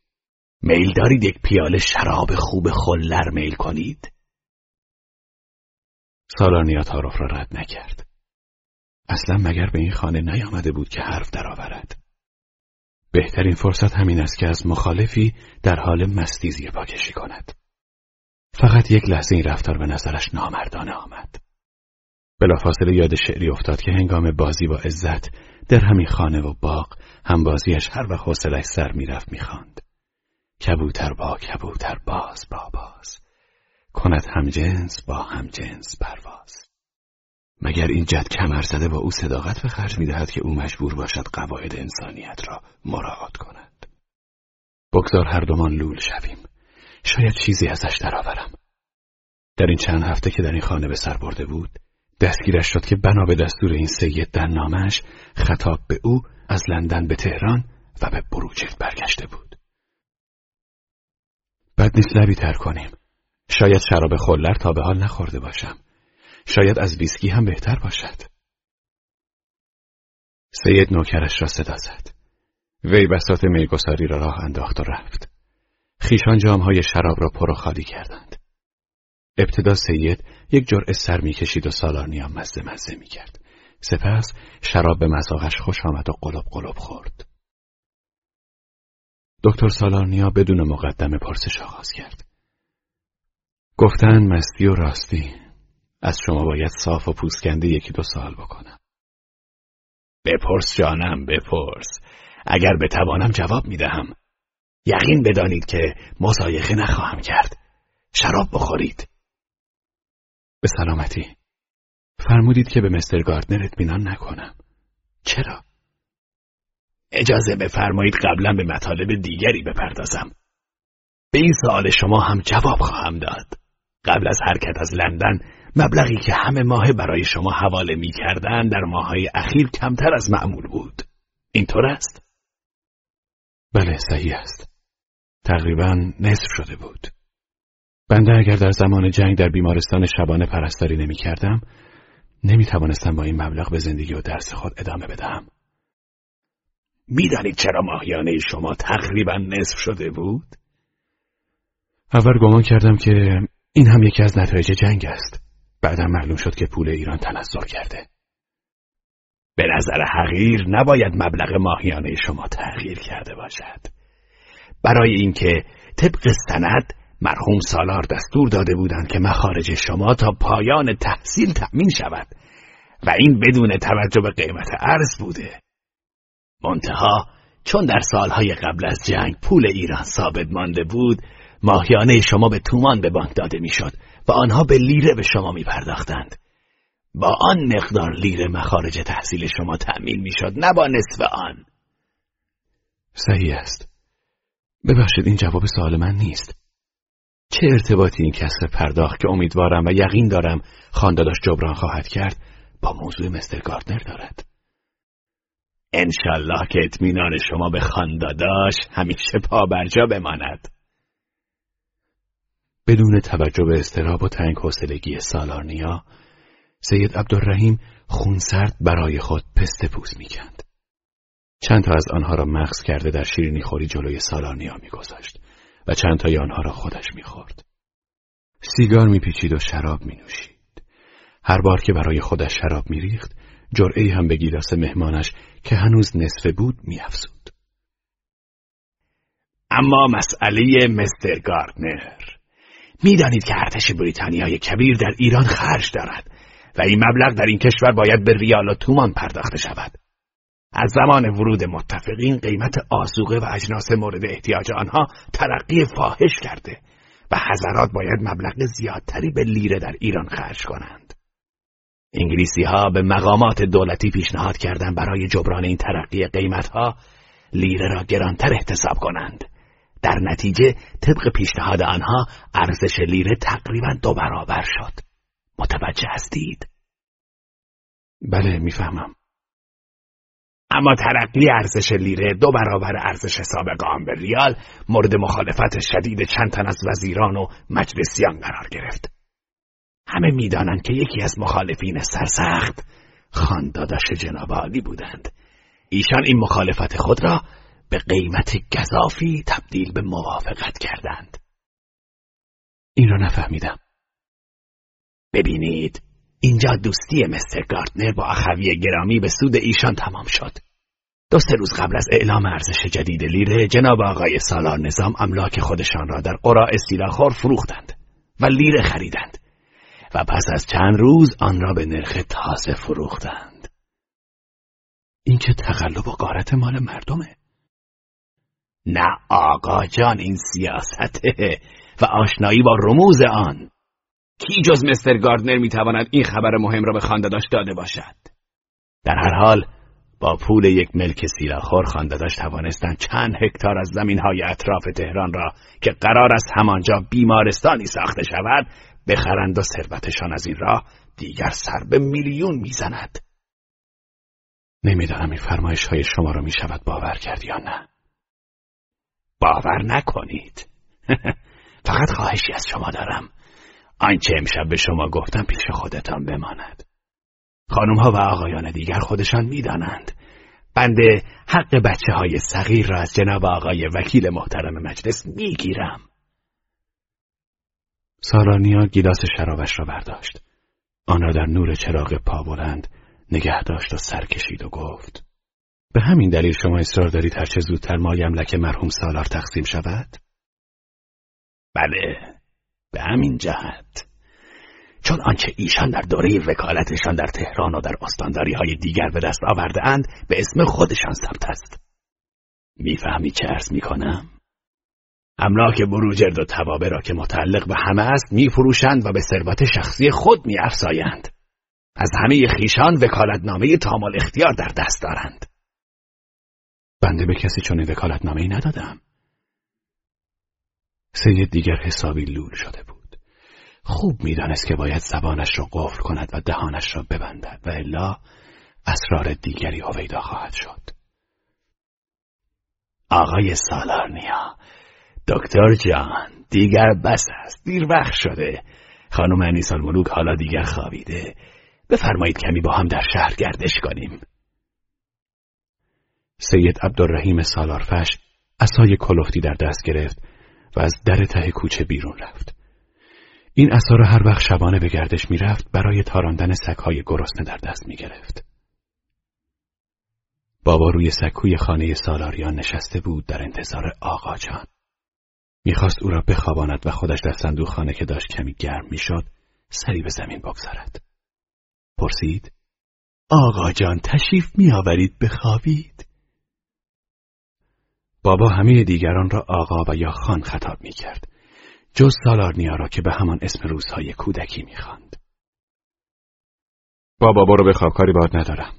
میل دارید یک پیاله شراب خوب خلر میل کنید؟ سالارنیا تعارف را رد نکرد. اصلا مگر به این خانه نیامده بود که حرف درآورد. بهترین فرصت همین است که از مخالفی در حال مستی زیر پاکشی کند. فقط یک لحظه این رفتار به نظرش نامردانه آمد. بلافاصله یاد شعری افتاد که هنگام بازی با عزت در همین خانه و باغ هم بازیش هر وقت حوصلش سر می‌رفت می‌خواند. کبوتر با کبوتر باز با باز کند هم جنس با هم جنس پرواز. مگر این جد کمر زده با او صداقت به خرج می‌دهد که او مجبور باشد قواعد انسانیت را مراعات کند؟ بگذار هر دومان لول شویم. شاید چیزی ازش درآورم. در این چند هفته که در این خانه به سر برده بود دستگیرش شد که بنا به دستور این سید در نامش خطاب به او از لندن به تهران و به بروجرد برگشته بود. بد نیست لبی تر کنیم. شاید شراب خلر تا به حال نخورده باشم شاید از ویسکی هم بهتر باشد سید نوکرش را صدا زد وی بسات میگساری را راه انداخت و رفت خیشان جامهای شراب را پر و خالی کردند. ابتدا سید یک جرعه سر می‌کشید و سالارنیا مزه مزه می‌کرد. سپس شراب به مزاقش خوش آمد و قلب قلب خورد. دکتر سالارنیا بدون مقدمه پرسش آغاز کرد. گفتن مستی و راستی از شما باید صاف و پوسکنده یکی دو سال بکنم. بپرس جانم بپرس. اگر بتوانم جواب می‌دهم. یقین بدانید که مزایقه نخواهم کرد. شراب بخورید. به سلامتی. فرمودید که به مستر گاردنر اطمینان نکنم. چرا؟ اجازه بفرمایید قبلا به مطالب دیگری بپردازم. به این سوال شما هم جواب خواهم داد. قبل از حرکت از لندن مبلغی که همه ماه برای شما حواله می کردن در ماهای اخیر کمتر از معمول بود. اینطور است؟ بله صحیح است. تقریبا نصف شده بود. بنده اگر در زمان جنگ در بیمارستان شبانه پرستاری نمی کردم نمی توانستم با این مبلغ به زندگی و درس خود ادامه بدهم. می‌دانید چرا ماهیانه شما تقریبا نصف شده بود؟ اول گمان کردم که این هم یکی از نتایج جنگ است. بعدا معلوم شد که پول ایران تنظر کرده. به نظر حقیر نباید مبلغ ماهیانه شما تغییر کرده باشد. برای اینکه طبق سند مرحوم سالار دستور داده بودند که مخارج شما تا پایان تحصیل تأمین شود و این بدون توجه به قیمت ارز بوده. منتها چون در سالهای قبل از جنگ پول ایران ثابت مانده بود ماهیانه شما به تومان به بانک داده می‌شد و آنها به لیره به شما می پرداختند. با آن مقدار لیره مخارج تحصیل شما تأمین می‌شد نه با نصف آن. صحیح است. ببخشید این جواب سوال من نیست. چه ارتباطی این کسر پرداخت که امیدوارم و یقین دارم خانداداش جبران خواهد کرد با موضوع مستر گاردنر دارد؟ انشالله که اطمینان شما به خانداداش همیشه پابرجا بماند. بدون توجه به استراب و تنگ حوصلگی سالارنیا سید عبدالرحیم خونسرد برای خود پسته پوست می‌کند. چند تا از آنها را مغز کرده در شیرینی خوری جلوی سالارنیا میگذاشت و چند تای آنها را خودش می‌خورد. سیگار میپیچید و شراب مینوشید. هر بار که برای خودش شراب میریخت جرعه هم به گیلاس مهمانش که هنوز نصفه بود میافزود. اما مسئله مستر گاردنر می‌دانید که ارتش بریتانیای کبیر در ایران خرج دارد و این مبلغ در این کشور باید به ریال و تومان پرداخته شود. از زمان ورود متفقین قیمت آسوقه و اجناس مورد احتیاج آنها ترقی فاحش کرده و حضرات باید مبلغ زیادتری به لیره در ایران خرج کنند. انگلیسی ها به مقامات دولتی پیشنهاد کردند برای جبران این ترقی قیمت ها لیره را گرانتر احتساب کنند. در نتیجه طبق پیشنهاد آنها ارزش لیره تقریبا دو برابر شد. متوجه هستید؟ بله می‌فهمم. اما ترقی ارزش لیره دو برابر ارزش سابق آن به ریال مورد مخالفت شدید چند تن از وزیران و مجلسیان قرار گرفت. همه می‌دانند که یکی از مخالفین سرسخت خانداداش جناب عالی بودند. ایشان این مخالفت خود را به قیمت گذافی تبدیل به موافقت کردند. این را نفهمیدم. ببینید اینجا دوستی مستر گارتنر با اخوی گرامی به سود ایشان تمام شد. دو سه روز قبل از اعلام ارزش جدید لیره جناب آقای سالار نظام املاک خودشان را در قراء سیلاخور فروختند و لیره خریدند و پس از چند روز آن را به نرخ تازه فروختند. این که تقلب و قارت مال مردمه. نه آقا جان این سیاسته. و آشنایی با رموز آن. کی جز مستر گاردنر می‌تواند این خبر مهم را به خانداداش داده باشد؟ در هر حال با پول یک ملک سیلاخور خانداداش توانستند چند هکتار از زمین های اطراف تهران را که قرار است همانجا بیمارستانی ساخته شود بخرند و ثروتشان از این راه دیگر سر به میلیون می‌زند. نمی‌دانم این فرمایش های شما را می شود باور کرد یا نه. باور نکنید. فقط خواهشی از شما دارم. آنچه امشب به شما گفتم پیش خودتان بماند. خانم ها و آقایان دیگر خودشان می‌دانند. بنده حق بچه های صغیر را از جناب آقای وکیل محترم مجلس می‌گیرم. سالارنیا گیلاس شرابش را برداشت. آن را در نور چراغ پا بلند نگه داشت و سر کشید و گفت به همین دلیل شما اصرار دارید هرچه زودتر مال املک مرحوم سالار تقسیم شود؟ بله به همین جهت. چون آنچه ایشان در دوره وکالتشان در تهران و در استانداری های دیگر به دست آورده اند به اسم خودشان ثبت است. می‌فهمی چه ارز می‌کنم؟ املاک بروجرد و توابه را که متعلق به همه است میفروشند و به ثروت شخصی خود میافزایند. از همه خیشان وکالتنامه تامال اختیار در دست دارند. بنده به کسی چون وکالتنامه ای ندادم. سید دیگر حسابی لول شده بود. خوب می‌دانست که باید زبانش را قفل کند و دهانش را ببندد و الا اسرار دیگری هویدا خواهد شد. آقای سالارنیا دکتر جان دیگر بس است دیر وقت شده. خانم انیسال ملوک حالا دیگر خوابیده. بفرمایید کمی با هم در شهر گردش کنیم. سید عبدالرحیم سالارفش اسای کلفتی در دست گرفت و از در ته کوچه بیرون رفت این اصا را هر وقت شبانه به گردش می‌رفت برای تاراندن سگهای گرسنه در دست می گرفت. بابا روی سکوی خانه سالاریان نشسته بود در انتظار آقا جان. می‌خواست او را بخواباند و خودش در صندوق خانه که داشت کمی گرم می‌شد سری به زمین بگذارد. پرسید آقا جان تشریف میآورید بخوابید؟ بابا همه دیگران را آقا و یا خان خطاب می کرد. جز سالارنیا را که به همان اسم روزهای کودکی می خاند. بابا برو به خوابکاری باد ندارم.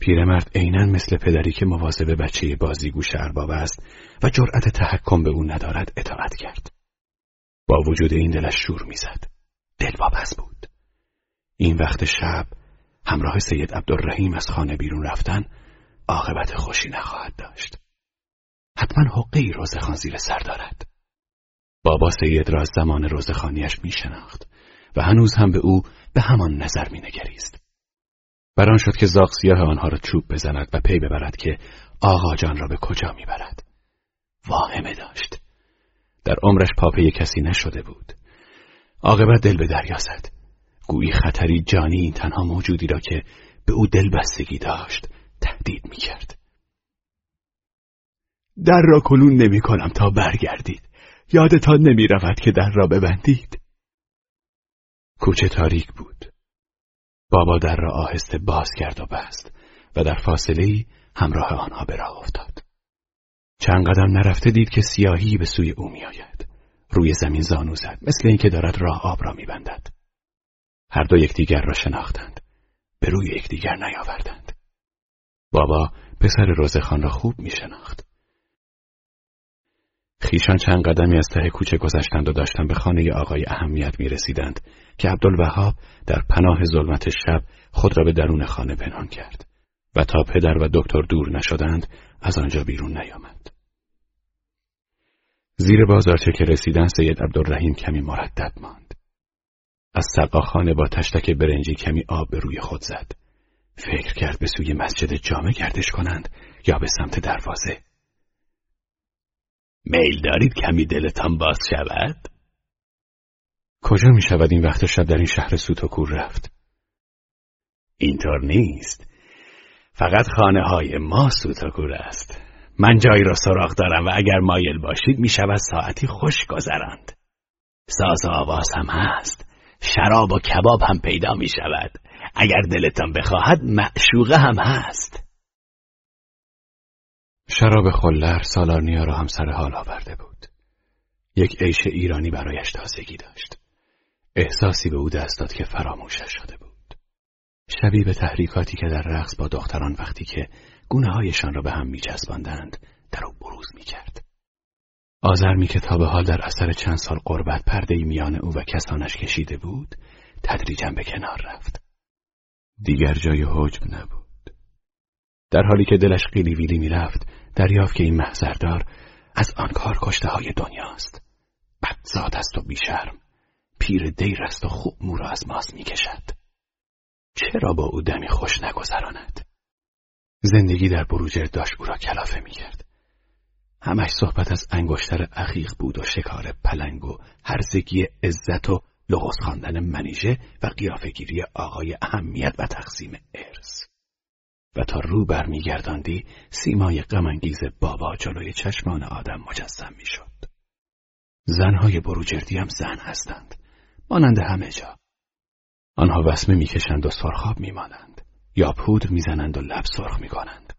پیرمرد عینا مثل پدری که مواظب بچه بازیگوش ارباب است و جرأت تحکم به او ندارد اطاعت کرد. با وجود این دلش شور می‌زد. دل واپس بود. این وقت شب همراه سید عبدالرحیم از خانه بیرون رفتن عاقبت خوشی نخواهد داشت. حتما حقه ای روزخان زیر سر دارد. بابا سید را از زمان روزخانیش می شناخت و هنوز هم به او به همان نظر می نگریست. بران شد که زاغ سیاه آنها را چوب بزند و پی ببرد که آقا جان را به کجا می برد. واهمه داشت. در عمرش پاپه کسی نشده بود. عاقبت دل به دریا زد. گویی خطری جانی این تنها موجودی را که به او دل بستگی داشت تهدید می کرد. در را کلون نمی کنم تا برگردید. یادتان نمی رود که در را ببندید. کوچه تاریک بود. بابا در را آهسته باز کرد و بست و در فاصله همراه آنها به راه افتاد. چند قدم نرفته دید که سیاهی به سوی او میآید. روی زمین زانو زد مثل اینکه دارد راه آب را میبندد. هر دو یکدیگر را شناختند. به روی یکدیگر نیاوردند. بابا پسر روزخان را خوب می شناخت. خیشان چند قدمی از ته کوچه گذشتند و داشتند به خانه آقای اهمیت می رسیدند که عبدالوهاب در پناه ظلمت شب خود را به درون خانه پنهان کرد و تا پدر و دکتر دور نشدند از آنجا بیرون نیامد. زیر بازارچه که رسیدن سید عبدالرحیم کمی مردد ماند. از خانه با تشتک برنجی کمی آب به روی خود زد. فکر کرد به سوی مسجد جامع گردش کنند یا به سمت دروازه. میل دارید کمی دلتان باز شود؟ کجا می شود این وقت شب در این شهر سوت و کور رفت؟ اینطور نیست. فقط خانه های ما سوت و کور است. من جایی را سراغ دارم و اگر مایل باشید می شود ساعتی خوش گذراند. ساز و آواز هم هست. شراب و کباب هم پیدا می شود. اگر دلتان بخواهد معشوقه هم هست. شراب خلر سالارنیا را هم سر حال آورده بود. یک عیش ایرانی برایش تازگی داشت. احساسی به او دست داد که فراموشش شده بود. شبیه به تحریکاتی که در رقص با دختران وقتی که گونه هایشان را به هم می جذباندند در او بروز می کرد. آزرمی که تا به حال در اثر چند سال قربت پرده میان او و کسانش کشیده بود تدریجا به کنار رفت. دیگر جای حجب نبود. در حالی که دلش قیلی ویلی می‌رفت دریافت که این محضردار از آن کار کشته های دنیاست بدزاد است و بیشرم پیر دیر است و خوب مو را از ماز می‌کشد چرا با او دمی خوش نگذراند زندگی در بروجرد داشت او را کلافه می‌کرد. همش صحبت از انگشتر عقیق بود و شکار پلنگ و هرزگی عزت و لغز خواندن منیژه و قیافگیری آقای اهمیت و تقسیم ارث. و تا رو برمیگرداندی سیمای غمانگیز بابا جلوی چشمان آدم مجسم می‌شد. زنهای بروجردی هم زن هستند مانند همه جا. آنها وسمه می‌کشند و سرخاب میمانند یا پودر می‌زنند و لب سرخ می‌کنند.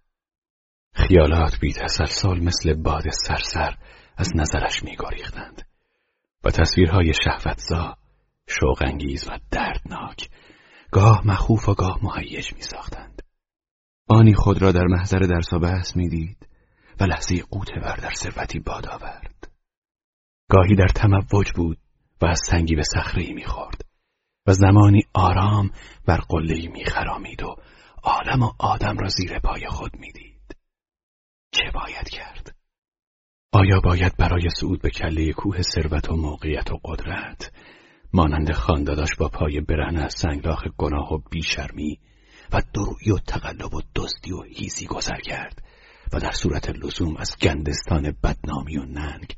خیالات بی تسلسل مثل باد سرسر از نظرش میگریختند و تصویرهای شهوتزا شوقانگیز و دردناک گاه مخوف و گاه مهیج می ساختند. آنی خود را در محضر درس و بحث می دید و لحظه قوته ور در ثروتی باد آورد. گاهی در تموج بود و از سنگی به صخره می خورد و زمانی آرام بر قلهی می خرامید و عالم و آدم را زیر پای خود می دید. چه باید کرد؟ آیا باید برای صعود به کله کوه ثروت و موقعیت و قدرت مانند خانداداش با پای برهنه از سنگلاخ گناه و بیشرمی و دروی و تقلب و دزدی و هیزی گذر کرد و در صورت لزوم از گندستان بدنامی و ننگ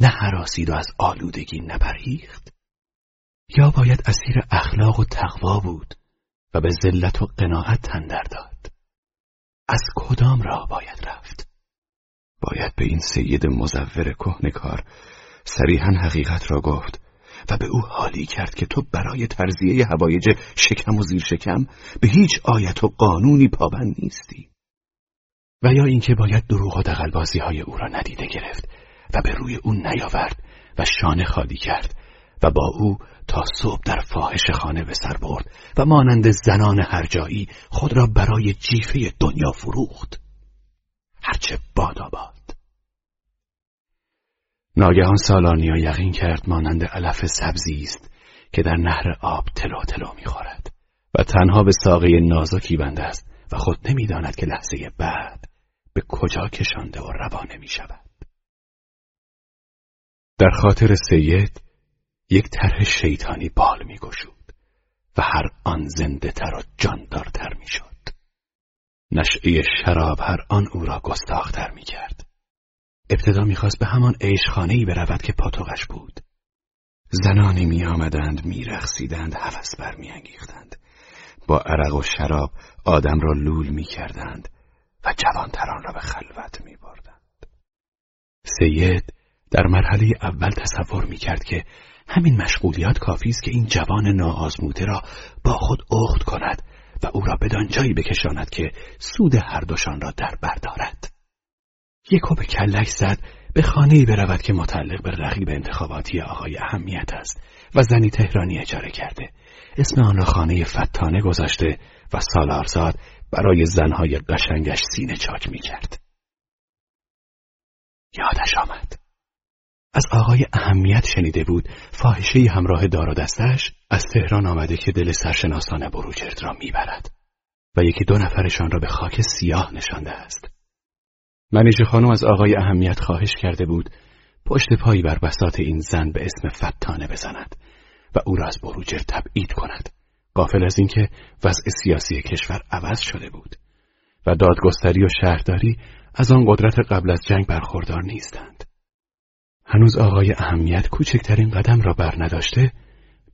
نه حراسید و از آلودگی نپرهیخت یا باید اسیر اخلاق و تقوا بود و به ذلت و قناعت تندر داد. از کدام راه باید رفت؟ باید به این سید مزور کهنکار صریحا حقیقت را گفت. و به او حالی کرد که تو برای ترزیه هوایج شکم و زیر شکم به هیچ آیت و قانونی پابند نیستی. و یا اینکه باید دروغ و دقلبازی های او را ندیده گرفت و به روی او نیاورد و شانه خالی کرد و با او تا صبح در فاحش خانه به سر برد و مانند زنان هر جایی خود را برای جیفه دنیا فروخت. هرچه باد ناگهان سالانیا یقین کرد مانند علف سبزی است که در نهر آب تلو تلو می‌خورد و تنها به ساقه نازکی بنده است و خود نمی‌داند که لحظه بعد به کجا کشانده و روانه می شود. در خاطر سید یک طرح شیطانی بال می گشود و هر آن زنده تر و جاندارتر می شد. نشعه شراب هر آن او را گستاختر می کرد. ابتدا می‌خواست به همان ای برود که پاتوقش بود. زنانی می آمدند می رخصیدند بر می انگیختند. با عرق و شراب آدم را لول می کردند و جوانتران را به خلوت می بردند. سید در مرحله اول تصور می کرد که همین مشغولیات کافی است که این جوان ناآزموده را با خود اخت کند و او را بدان جایی بکشاند که سود هر دوشان را در بردارد. یکو به کلک زد به خانه برود که متعلق به رقیب انتخاباتی آقای اهمیت است و زنی تهرانی اجاره کرده اسم آن را خانه فتانه گذاشته و سالارزاد برای زنهای قشنگش سینه چاک می کرد. یادش آمد. از آقای اهمیت شنیده بود فاحشه همراه دار و دستش از تهران آمده که دل سرشناسان بروجرد را می‌برد و یکی دو نفرشان را به خاک سیاه نشانده است. منیژه خانم از آقای اهمیت خواهش کرده بود پشت پایی بر بسات این زن به اسم فتانه بزند و او را از بروجر تبعید کند قافل از اینکه وضع سیاسی کشور عوض شده بود و دادگستری و شهرداری از آن قدرت قبل از جنگ برخوردار نیستند. هنوز آقای اهمیت کوچکترین قدم را بر نداشته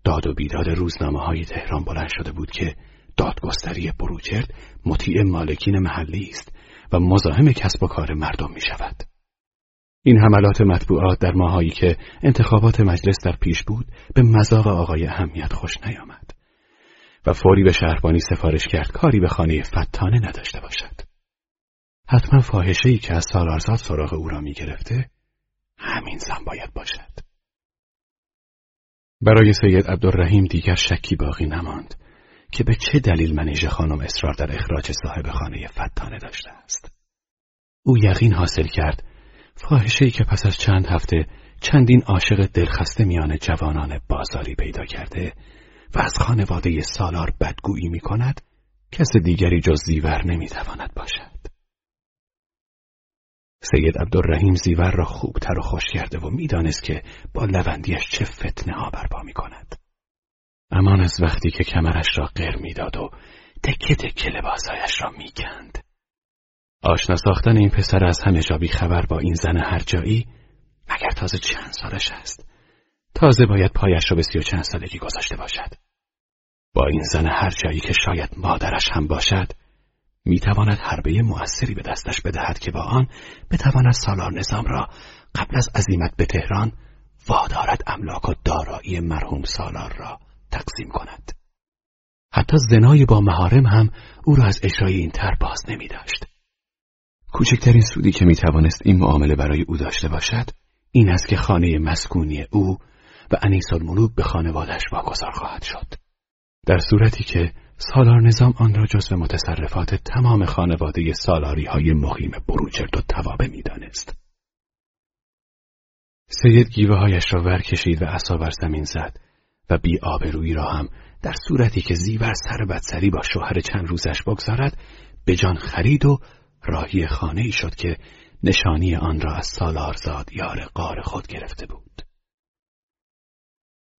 داد و بیداد روزنامه های تهران بلند شده بود که دادگستری بروجرد مطیع مالکین محلی است و مزاحم کسب و کار مردم می شود. این حملات مطبوعات در ماهایی که انتخابات مجلس در پیش بود به مذاق آقای اهمیت خوش نیامد و فوری به شهربانی سفارش کرد کاری به خانه فتانه نداشته باشد. حتما فاحشه‌ای که از سالارزاد سراغ او را می گرفته همین زن باید باشد. برای سید عبدالرحیم دیگر شکی باقی نماند که به چه دلیل منیژه خانم اصرار در اخراج صاحب خانه فتانه داشته است. او یقین حاصل کرد فاحشه‌ای که پس از چند هفته چندین عاشق دلخسته میان جوانان بازاری پیدا کرده و از خانواده سالار بدگویی می کند کس دیگری جز زیور نمی‌تواند باشد. سید عبدالرحیم زیور را خوبتر و خوش کرده و می‌دانست که با لوندیش چه فتنه ها برپا می کند. امان از وقتی که کمرش را قر می‌داد و تکه تکه لباسهایش را می‌کند. آشنا ساختن این پسر از همه جا خبر با این زن هر جایی مگر تازه چند سالش است؟ تازه باید پایش را به سی و چند سالگی گذاشته باشد. با این زن هر جایی که شاید مادرش هم باشد می‌تواند حربه موثری به دستش بدهد که با آن بتواند سالار نظام را قبل از عزیمت به تهران وادارد املاک و دارایی مرحوم سالار را. تقسیم کند حتی زنای با مهارم هم او را از اجرای این تر باز نمی داشت. کوچکترین سودی که می توانست این معامله برای او داشته باشد این است که خانه مسکونی او و انیس الملوک به خانوادش واگذار خواهد شد. در صورتی که سالار نظام آن را جزو متصرفات تمام خانواده سالاری های مقیم بروجرد و توابه می دانست. سید گیوه هایش را ور کشید و اصا بر زمین زد و بی آبرویی را هم در صورتی که زیور سر بدسری با شوهر چند روزش بگذارد به جان خرید و راهی خانه ای شد که نشانی آن را از سالارزاد یار قار خود گرفته بود.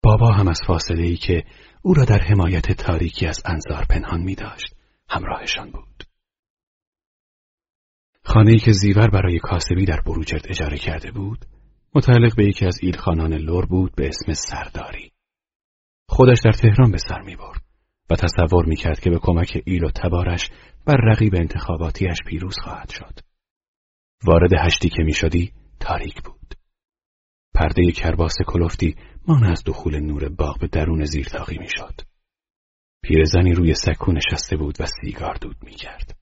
بابا هم از فاصله ای که او را در حمایت تاریکی از انظار پنهان می داشت همراهشان بود. خانه ای که زیور برای کاسبی در بروجرد اجاره کرده بود متعلق به یکی از ایلخانان لور بود به اسم سرداری. خودش در تهران به سر می برد و تصور می کرد که به کمک ایل و تبارش بر رقیب انتخاباتیش پیروز خواهد شد. وارد هشتی که می شدی تاریک بود. پرده کرباس کلفتی مان از دخول نور باغ به درون زیرتاقی می شد. پیرزنی روی سکو نشسته بود و سیگار دود می کرد.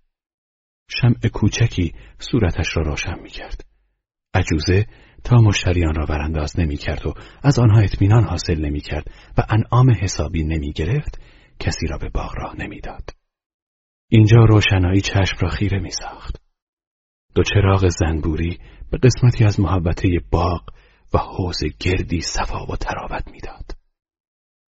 شمع کوچکی صورتش را روشن می کرد. عجوزه تا مشتریان را برانداز نمی کرد و از آنها اطمینان حاصل نمی کرد و انعام حسابی نمی گرفت کسی را به باغ راه نمی‌داد. اینجا روشنایی چشم را خیره می ساخت. دو چراغ زنبوری به قسمتی از محبته باغ و حوز گردی صفا و تراوت می‌داد.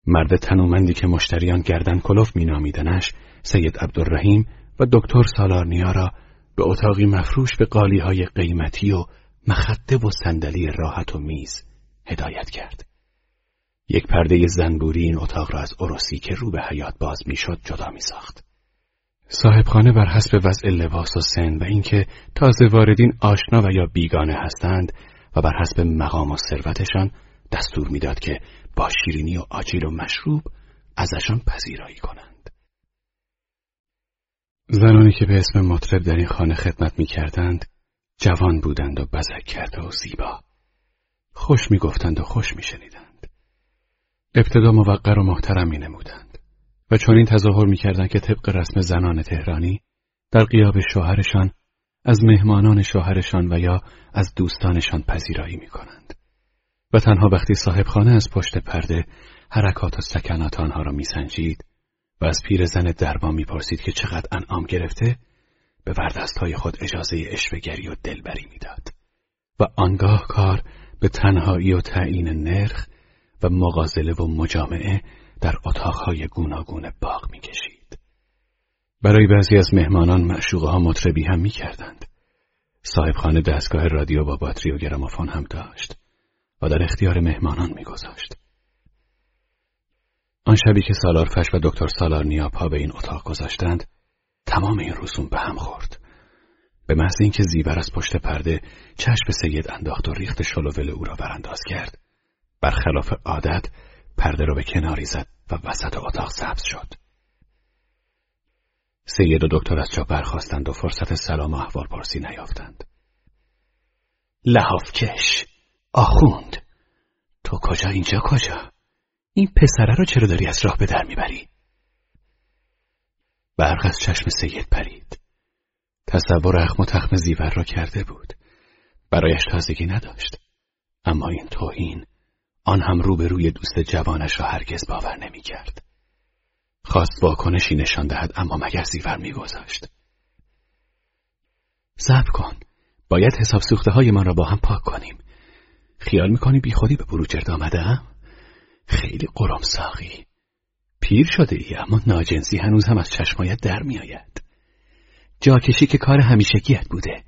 مرد تنومندی که مشتریان گردن کلوف مینامیدنش سید عبدالرحیم و دکتر سالارنیا را به اتاقی مفروش به قالی های قیمتی و مخده و صندلی راحت و میز هدایت کرد. یک پرده زنبوری این اتاق را از عروسی که رو به حیات باز می‌شد جدا می ساخت. صاحبخانه بر حسب وضع لباس و سن و اینکه تازه واردین آشنا و یا بیگانه هستند و بر حسب مقام و ثروتشان دستور می‌داد که با شیرینی و آجیل و مشروب ازشان پذیرایی کنند. زنانی که به اسم مطرب در این خانه خدمت می کردند جوان بودند و بزک کرده و زیبا. خوش می گفتند و خوش می شنیدند ابتدا موقر و محترم می نمودند و چون این تظاهر می کردند که طبق رسم زنان تهرانی در قیاب شوهرشان از مهمانان شوهرشان و یا از دوستانشان پذیرایی می کنند و تنها وقتی صاحب خانه از پشت پرده حرکات و سکنات آنها را میسنجید و از پیر زن دربان می‌پرسید که چقدر انعام گرفته به وردستهای خود اجازه اشوگری و دلبری می‌داد و آنگاه کار به تنهایی و تعیین نرخ و مغازله و مجامعه در اتاقهای گوناگون باغ می‌کشید. برای بعضی از مهمانان معشوقه ها مطربی هم می‌کردند. صاحبخانه دستگاه رادیو با باتری و گرامافون هم داشت و در اختیار مهمانان میگذاشت. آن شبی که سالار فش و دکتر سالار نیا پا به این اتاق گذاشتند تمام این رسوم به هم خورد. به محض اینکه زیور از پشت پرده چشم سید انداخت و ریخت شلوول او را برانداز کرد برخلاف عادت پرده را به کناری زد و وسط اتاق سبز شد. سید و دکتر از جا برخواستند و فرصت سلام و احوال پرسی نیافتند. لحافکش آخوند. تو کجا؟ اینجا کجا؟ این پسره رو چرا داری از راه به در می‌بری؟ برق از چشم سید پرید. تصور اخم و تخم زیور را کرده بود. برایش تازگی نداشت. اما این توهین آن هم روی دوست جوانش را هرگز باور نمی کرد. خواست واکنشی نشان دهد اما مگر زیور میگذاشت. صبر کن. باید حساب سوخته های من را با هم پاک کنیم. خیال می‌کنی بی خودی به بروجرد آمده خیلی قرم ساقی پیر شده ای اما ناجنسی هنوز هم از چشمایت در میآید جاکشی که کار همیشگیت بوده.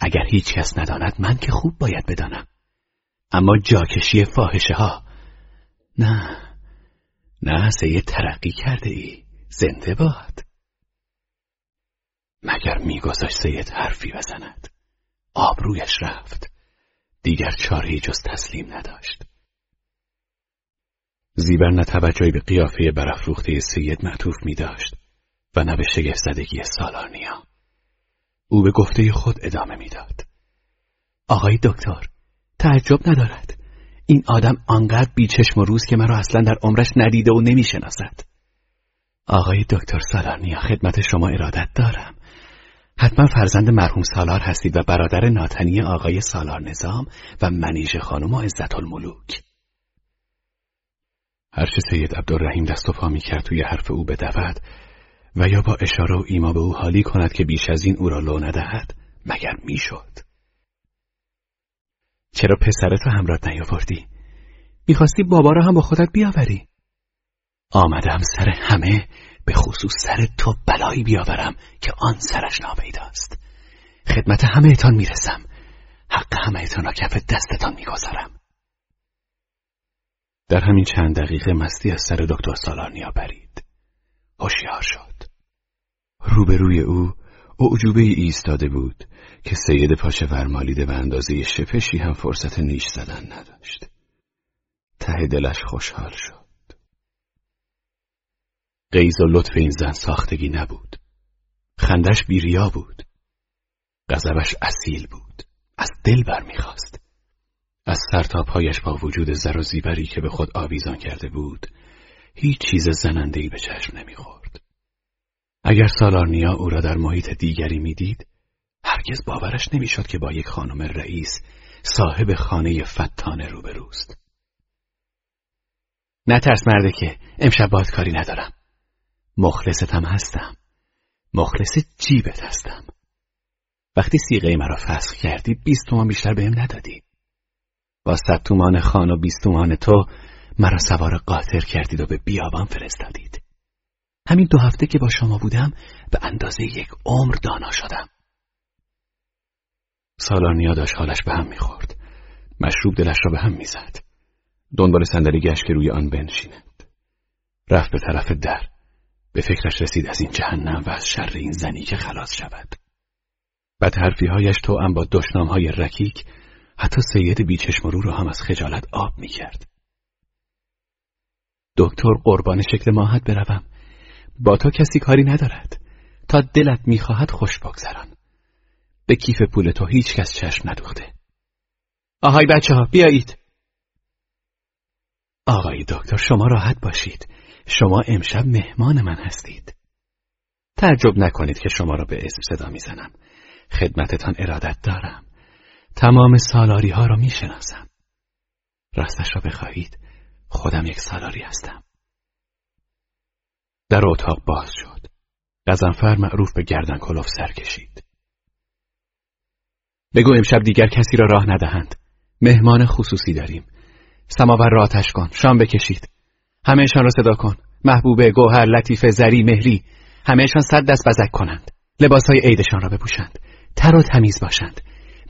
اگر هیچ کس نداند من که خوب باید بدانم. اما جاکشی فاحشه ها نه نه سید ترقی کرده ای. زنده باد. مگر میگذاشت سید حرفی بزند؟ آبرویش رفت. دیگر چاره جز تسلیم نداشت. زیبر نه توجهی به قیافه برافروخته سید معطوف می داشت و نه به شگفتزدگی سالارنیا او به گفته خود ادامه می‌داد. آقای دکتر تعجب ندارد. این آدم آنقدر بیچشم و روز که مرا اصلا در عمرش ندیده و نمی‌شناسد. آقای دکتر سالارنیا خدمت شما ارادت دارم. حتما فرزند مرحوم سالار هستید و برادر ناتنی آقای سالار نظام و منیژه خانم و عزت الملوک هرچه سید عبدالرحیم دست و پا می کرد توی حرف او بدود و یا با اشاره و ایما به او حالی کند که بیش از این او را لو ندهد مگر می‌شد. چرا پسرتو همراه نیاوردی؟ می‌خواستی بابا را هم با خودت بیاوری؟ آمدم سر همه به خصوص سر تو بلایی بیاورم که آن سرش ناپیداست. خدمت همه اتان می‌رسم. حق همه اتان را کف دستتان می‌گذارم. در همین چند دقیقه مستی از سر دکتر سالارنیا برید هوشیار شد. روبروی او اعجوبه ای ایستاده بود که سید پاچه ورمالیده و اندازه شپشی هم فرصت نیش زدن نداشت. ته دلش خوشحال شد. قیز و لطف این زن ساختگی نبود. خندش بیریا بود. غضبش اصیل بود. از دل برمیخواست. از سرتاپایش با وجود زر و زیبری که به خود آویزان کرده بود هیچ چیز زنندهی به چشم نمی‌خورد. اگر سالارنیا او را در محیط دیگری می‌دید هرگز باورش نمی‌شد که با یک خانم رئیس صاحب خانه فتانه روبروست. نترس مرده که امشب باد کاری ندارم. مخلصتم هستم. مخلص جیبت هستم. وقتی سیغه مرا فسخ کردی بیست تومان بیشتر بهم ندادی. با صد تومان خان و بیست تومان تو مرا سوار قاطر کردید و به بیابان فرستادید. همین دو هفته که با شما بودم به اندازه یک عمر دانا شدم. سالارنیا داشت حالش به هم می‌خورد. مشروب دلش را به هم می‌زد. دنبال صندلی گشت که روی آن بنشیند. رفت به طرف در. به فکرش رسید از این جهنم و از شر این زنی که خلاص شود. بد حرفیهایش تو هم با های رکیک حتی سید بیچشم رو را هم از خجالت آب می‌کرد. دکتر قربان شکل ماهت بروم. با تو کسی کاری ندارد. تا دلت می‌خواهد خوش بگذران. به کیف پول تو هیچ کس چشم ندوخته. آهای بچه ها بیایید. آقای دکتر شما راحت باشید. شما امشب مهمان من هستید. تعجب نکنید که شما را به اسم صدا می‌زنم. خدمتتان ارادت دارم. تمام سالاری ها را می‌شناسم. راستش را بخواهید خودم یک سالاری هستم. در اتاق باز شد. قزنفر معروف به گردن کلوف سر کشید. بگو امشب دیگر کسی را راه ندهند. مهمان خصوصی داریم. سماور را آتش کن شام بکشید. همهشان را صدا کن. محبوبه گوهر لطیفه زری مهری. همهشان صد دست بزک کنند. لباسهای عیدشان را بپوشند. تر و تمیز باشند.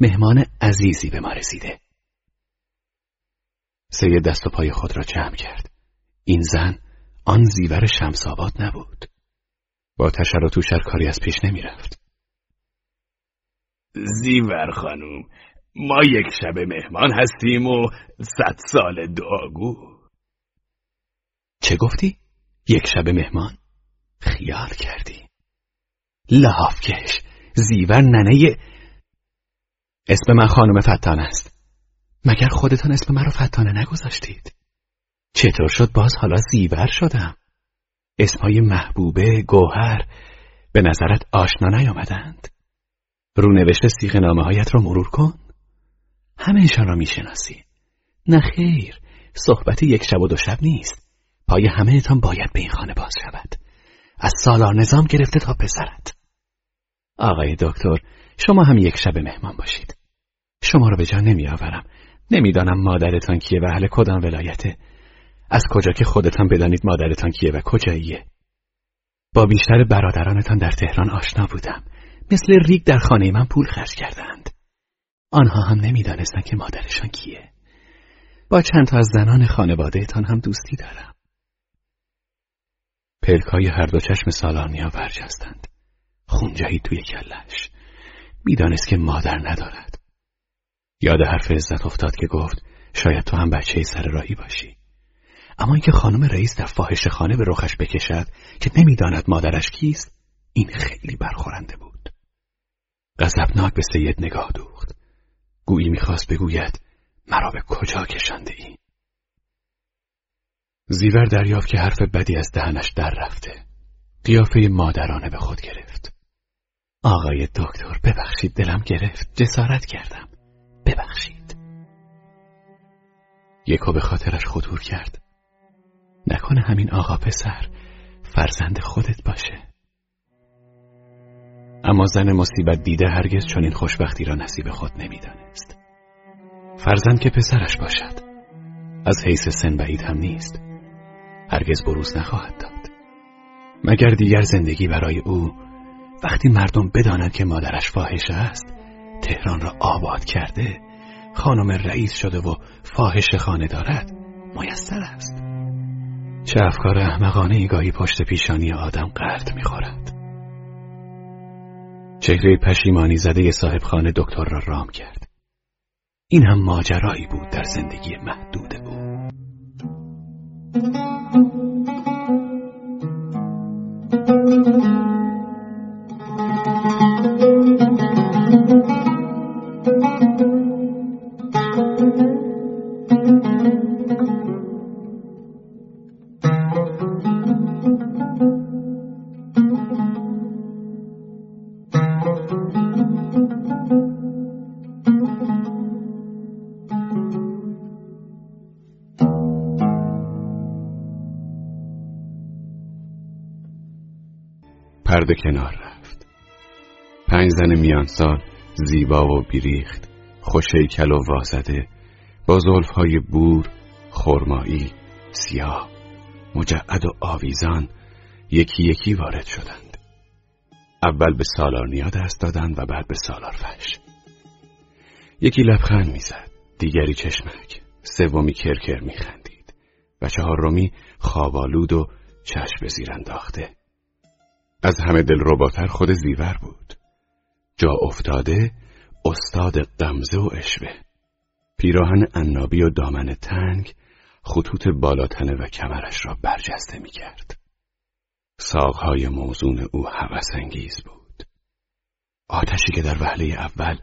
مهمان عزیزی به ما رسیده. سید دست و پای خود را جمع کرد. این زن آن زیور شمساباد نبود. با تشر و توشر کاری از پیش نمی رفت. زیور خانوم ما یک شب مهمان هستیم و صد سال دعاگو. چه گفتی؟ یک شب مهمان؟ خیال کردی. لحافکش زیور ننه اسم من خانم فتان است. مگر خودتان اسم من رو فتانه نگذاشتید؟ چطور شد باز حالا زیور شدم؟ اسمهای محبوبه گوهر به نظرت آشنا نیامدند. رونوشت سیغ نامه هایت را مرور کن. همهشان را می‌شناسی. نه خیر صحبت یک شب و دو شب نیست. پای همهتان باید به این خانه باز شود. از سالار نظام گرفته تا پسرت. آقای دکتر شما هم یک شب مهمان باشید. شما را به جا نمی آورم نمی‌دانم مادرتان کیه و اهل کدام ولایته. از کجا که خودتان بدانید مادرتان کیه و کجاییه. با بیشتر برادرانتان در تهران آشنا بودم. مثل ریگ در خانه من پول خرج کردند. آنها هم نمی‌دانستند که مادرشان کیه. با چند تا از زنان خانوادهتان هم دوستی دارم. پلکای هر دو چشم سالانیا برجستند. خون جهید توی کلش. می‌دانست که مادر ندارد. یاد حرف عزت افتاد که گفت شاید تو هم بچه سر راهی باشی. اما اینکه خانم رئیس در فاحش خانه به رخش بکشد که نمی‌داند مادرش کیست این خیلی برخورنده بود. غضبناک به سید نگاه دوخت. گویی می‌خواست بگوید مرا به کجا کشنده ای زیور دریافت که حرف بدی از دهنش در رفته. قیافه مادرانه به خود گرفت. آقای دکتر ببخشید دلم گرفت. جسارت کردم. ببخشید. یکو به خاطرش خطور کرد. نکنه همین آقا پسر فرزند خودت باشه. اما زن مصیبت دیده هرگز چنین خوشبختی را نصیب خود نمی‌دانست. فرزند که پسرش باشد. از حیث سن بعید هم نیست. هرگز بروز نخواهد داد. مگر دیگر زندگی برای او وقتی مردم بدانند که مادرش فاحشه است تهران را آباد کرده خانم رئیس شده و فاحش خانه دارد میسر است. چه افکار احمقانه ای گاهی پشت پیشانی آدم قرد می‌خورد. چهره پشیمانی زده صاحب خانه دکتر را رام کرد. این هم ماجرایی بود در زندگی محدود او. پرده کنار رفت. پنج زن میانسال زیبا و بیریخت خوشیکل و وازده با های بور خرمایی سیاه مجعد و آویزان یکی یکی وارد شدند. اول به سالارنیا دست دادند و بعد به سالار فش یکی لبخند می‌زد دیگری چشمک سومی کرکر میخندید و چهارمی خوابالود و چشم زیر انداخته. از همه دل رباتر خود زیور بود جا افتاده استاد قمزه و اشوه پیراهن عنابی و دامن تنگ خطوط بالاتنه و کمرش را برجسته می کرد. ساقهای موزون او انگیز بود. آتشی که در وهله اول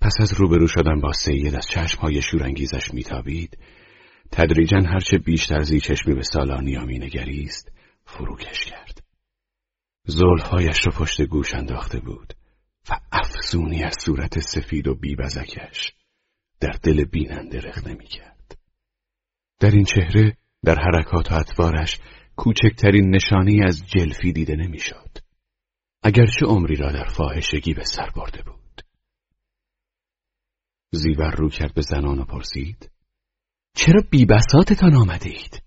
پس از روبرو شدن با سید از چشمهای شورانگیزش میتابید تدریجا هرچه بیشتر زی چشمی به سالانیا نگریست فروکش کرد. زلفهایش را پشت گوش انداخته بود و افزونی از صورت سفید و بیبزکش در دل بیننده رخ کرد. در این چهره در حرکات و اطوارش کوچکترین نشانی از جلفی دیده نمی‌شد. اگرچه عمری را در فاحشگی به سر برده بود. زیور رو کرد به زنان و پرسید چرا بیبساتتان آمده اید؟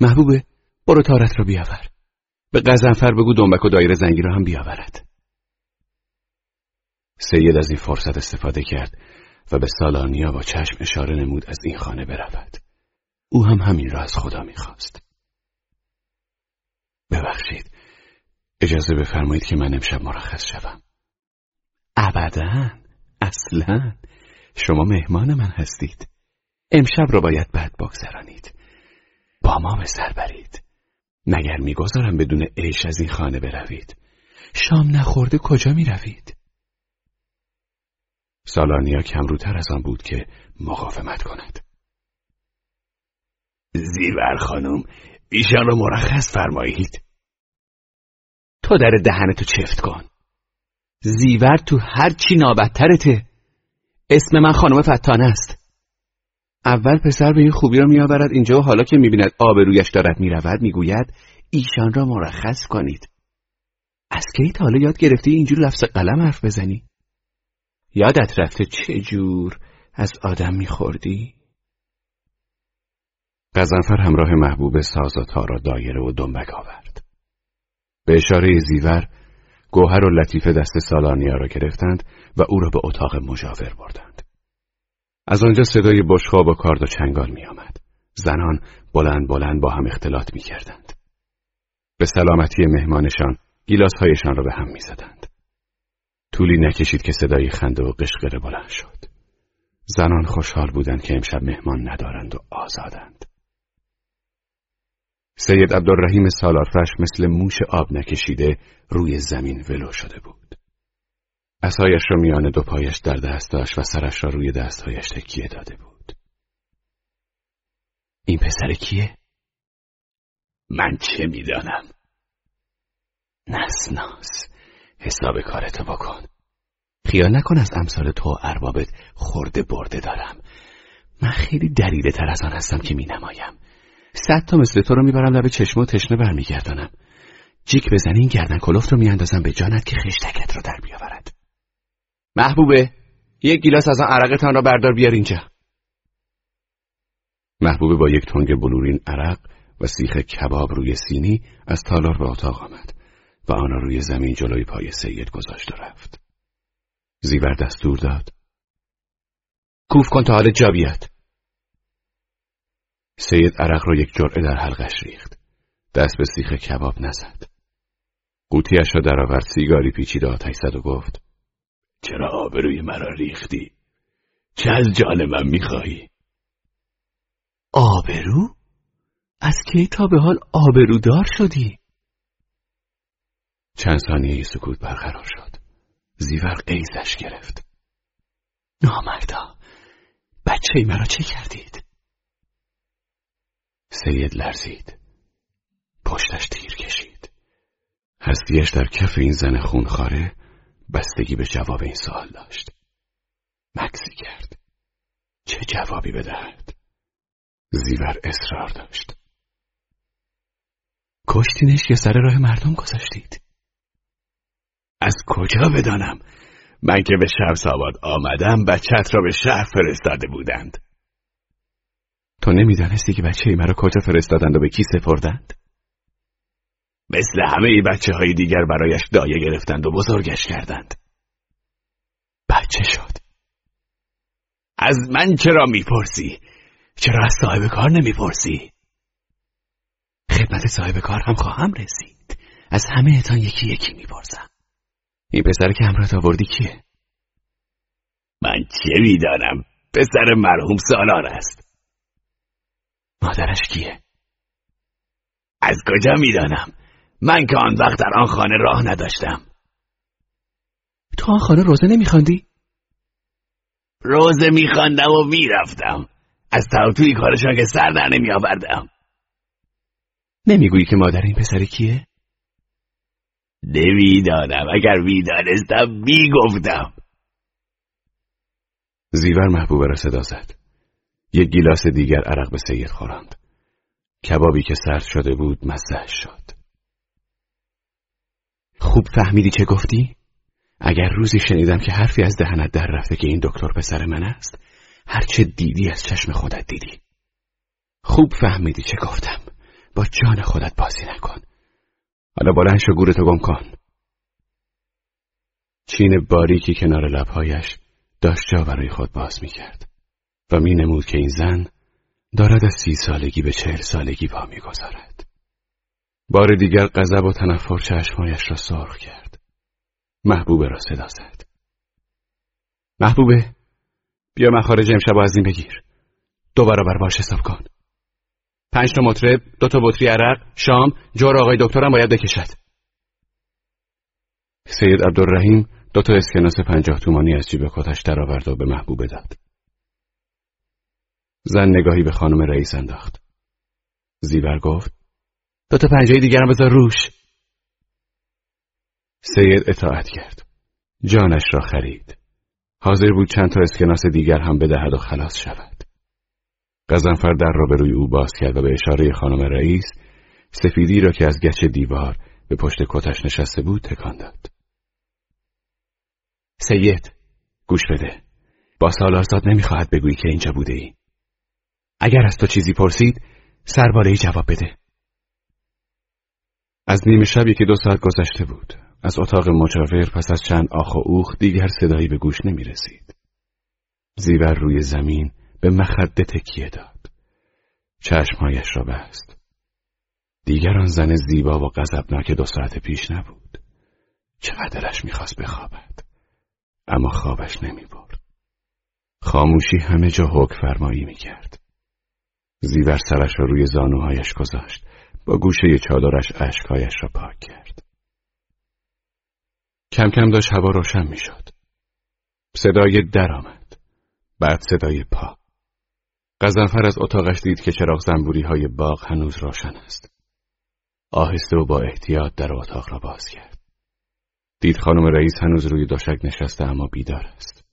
محبوبه برو تارت را بیاور. به قزنفر بگو دنبک و دایر زنگی را هم بیاورد. سید از این فرصت استفاده کرد و به سالانیا با چشم اشاره نمود از این خانه برود. او هم همین را از خدا می‌خواست. ببخشید. اجازه بفرمایید که من امشب مرخص شوم. ابدا اصلا شما مهمان من هستید. امشب را باید بد بگذرانید. با ما به سر برید. مگر می‌گذارم بدون عیش از این خانه بروید. شام نخورده کجا می‌روید؟ سالانیا کمروتر از آن بود که مقاومت کند. زیور خانم ایشان را مرخص فرمایید. تو در دهنتو چفت کن. زیور تو هر چی نابدترته. اسم من خانم فتانه است. اول پسر به این خوبی را میآورد اینجا و حالا که می‌بیند آبرویش دارد می‌رود می‌گوید ایشان را مرخص کنید. از کی تا حالا یاد گرفتی اینجور لفظ قلم حرف بزنی؟ یادت رفته چه جور از آدم میخوردی؟ قزنفر همراه محبوب سازاتا را دایره و دنبک آورد. به اشاره زیور گوهر و لطیفه دست سالانیا را گرفتند و او را به اتاق مجاور بردند. از آنجا صدای بشخاب و کارد و چنگال می آمد. زنان بلند بلند با هم اختلاط می کردند. به سلامتی مهمانشان گیلاس هایشان را به هم می زدند. طولی نکشید که صدای خنده و قشقره بلند شد. زنان خوشحال بودند که امشب مهمان ندارند و آزادند. سید عبدالرحیم سالارفش مثل موش آب نکشیده روی زمین ولو شده بود. اسایش را میان دو پایش در دست داشت و سرش را روی دستهایش تکیه داده بود. این پسر کیه؟ من چه می‌دانم؟ نسناس حساب کارتو بکن خیال نکن از امثال تو اربابت خورده برده دارم من خیلی دلیل تر از آن هستم که می نمایم صد تا مثل تو رو می‌برم لب چشم و تشنه برمیگردانم جیک بزنی این گردن کلفت رو میاندازم به جانت که خشتکت رو در بیاورد محبوبه یک گیلاس از آن عرقتان را بردار بیار اینجا محبوبه با یک تنگ بلورین عرق و سیخ کباب روی سینی از تالار به اتاق آمد و آن را روی زمین جلوی پای سید گذاشت و رفت. زیور دستور داد. کوف کن تا حال جا بیاد. سید عرق را یک جرعه در حلقش ریخت. دست به سیخ کباب نزد. قوطیش را درآورد سیگاری پیچید آتش زد و گفت چرا آبروی مرا ریختی؟ چه از جان من می‌خواهی؟ آبرو؟ از کی تا به حال آبرودار شدی؟ چند ثانیه سکوت برقرار شد. زیور قیزش گرفت. نامردا بچه مرا چه کردید؟ سید لرزید. پشتش تیر کشید. هستیش در کف این زن خونخواره بستگی به جواب این سوال داشت. مکسی کرد. چه جوابی بدهد؟ زیور اصرار داشت. کشتینش یا سر راه مردم گذاشتید؟ از کجا بدانم؟ من که به شمس آباد آمدم بچت را به شهر فرستاده بودند. تو نمی‌دانستی که بچه ای مرا کجا فرستادند و به کی سپردند؟ مثل همه بچه های دیگر برایش دایه گرفتند و بزرگش کردند. بچه شد. از من چرا می‌پرسی؟ چرا از صاحب کار نمی‌پرسی؟ خدمت صاحب کار هم خواهم رسید. از همه اتان یکی یکی می‌پرسم. این پسر که همراه آوردی کیه؟ من چه می‌دانم پسر مرحوم سالار است مادرش کیه؟ از کجا می‌دانم من که آن وقت در آن خانه راه نداشتم. تو آن خانه روزه نمیخواندی؟ روزه میخواندم و می‌رفتم. از توی کارشان که سر در نمیآوردم. نمی‌گویی که مادر این پسر کیه؟ نمی‌دانم. اگر می‌دانستم می‌گفتم. زیور محبوبه را صدا زد. یک گیلاس دیگر عرق به سید خوراند. کبابی که سرد شده بود مزهش شد. خوب فهمیدی چه گفتی؟ اگر روزی شنیدم که حرفی از دهنت در رفته که این دکتر پسر من است هرچه دیدی از چشم خودت دیدی خوب فهمیدی چه گفتم با جان خودت بازی نکن حالا بلند شو گورتو گم کن چین باریکی کنار لبهایش داشت جا برای خود باز می کرد و می نمود که این زن دارد از سی سالگی به چهل سالگی با می گذارد. بار دیگر غضب و تنفر چشمایش را سرخ کرد. محبوبه را صدا زد. محبوبه بیا مخارج امشب از این بگیر. دو برابر باش حساب کن. پنج تا مطرب، دو تا بطری عرق، شام، جور آقای دکترم باید بکشد. سید عبدالرحیم دو تا اسکناس پنجاه تومانی از جیب کتش درآورد و به محبوبه داد. زن نگاهی به خانم رئیس انداخت. زیور گفت دو تا پنجه دیگرم بذار روش. سید اطاعت کرد. جانش را خرید. حاضر بود چند تا اسکناس دیگر هم بدهد و خلاص شود. قزنفر در را به روی او باز کرد و به اشاره خانم رئیس سفیدی را که از گچ دیوار به پشت کتش نشسته بود تکان داد. سید گوش بده با سالارزاد نمی‌خواهد بگویی که اینجا بوده ای. اگر از تو چیزی پرسید سرباره جواب بده. از نیمه شبی که دو ساعت گذشته بود از اتاق مجاور پس از چند آخ و اوخ دیگر صدایی به گوش نمی رسید. زیور روی زمین به مخده تکیه داد. چشمهایش را بست. دیگر آن زن زیبا و غضبناک دو ساعت پیش نبود. چقدرش می‌خواست بخوابد. اما خوابش نمی برد. خاموشی همه جا حک فرمایی می کرد. زیور سرش را روی زانوهایش گذاشت. با گوشه چادرش اشکهایش را پاک کرد. کم کم داشت هوا روشن می شد. صدای در آمد. بعد صدای پا. قزنفر از اتاقش دید که چراغ زنبوری های باغ هنوز روشن است. آهسته و با احتیاط در اتاق را باز کرد. دید خانم رئیس هنوز روی دوشک نشسته اما بیدار است.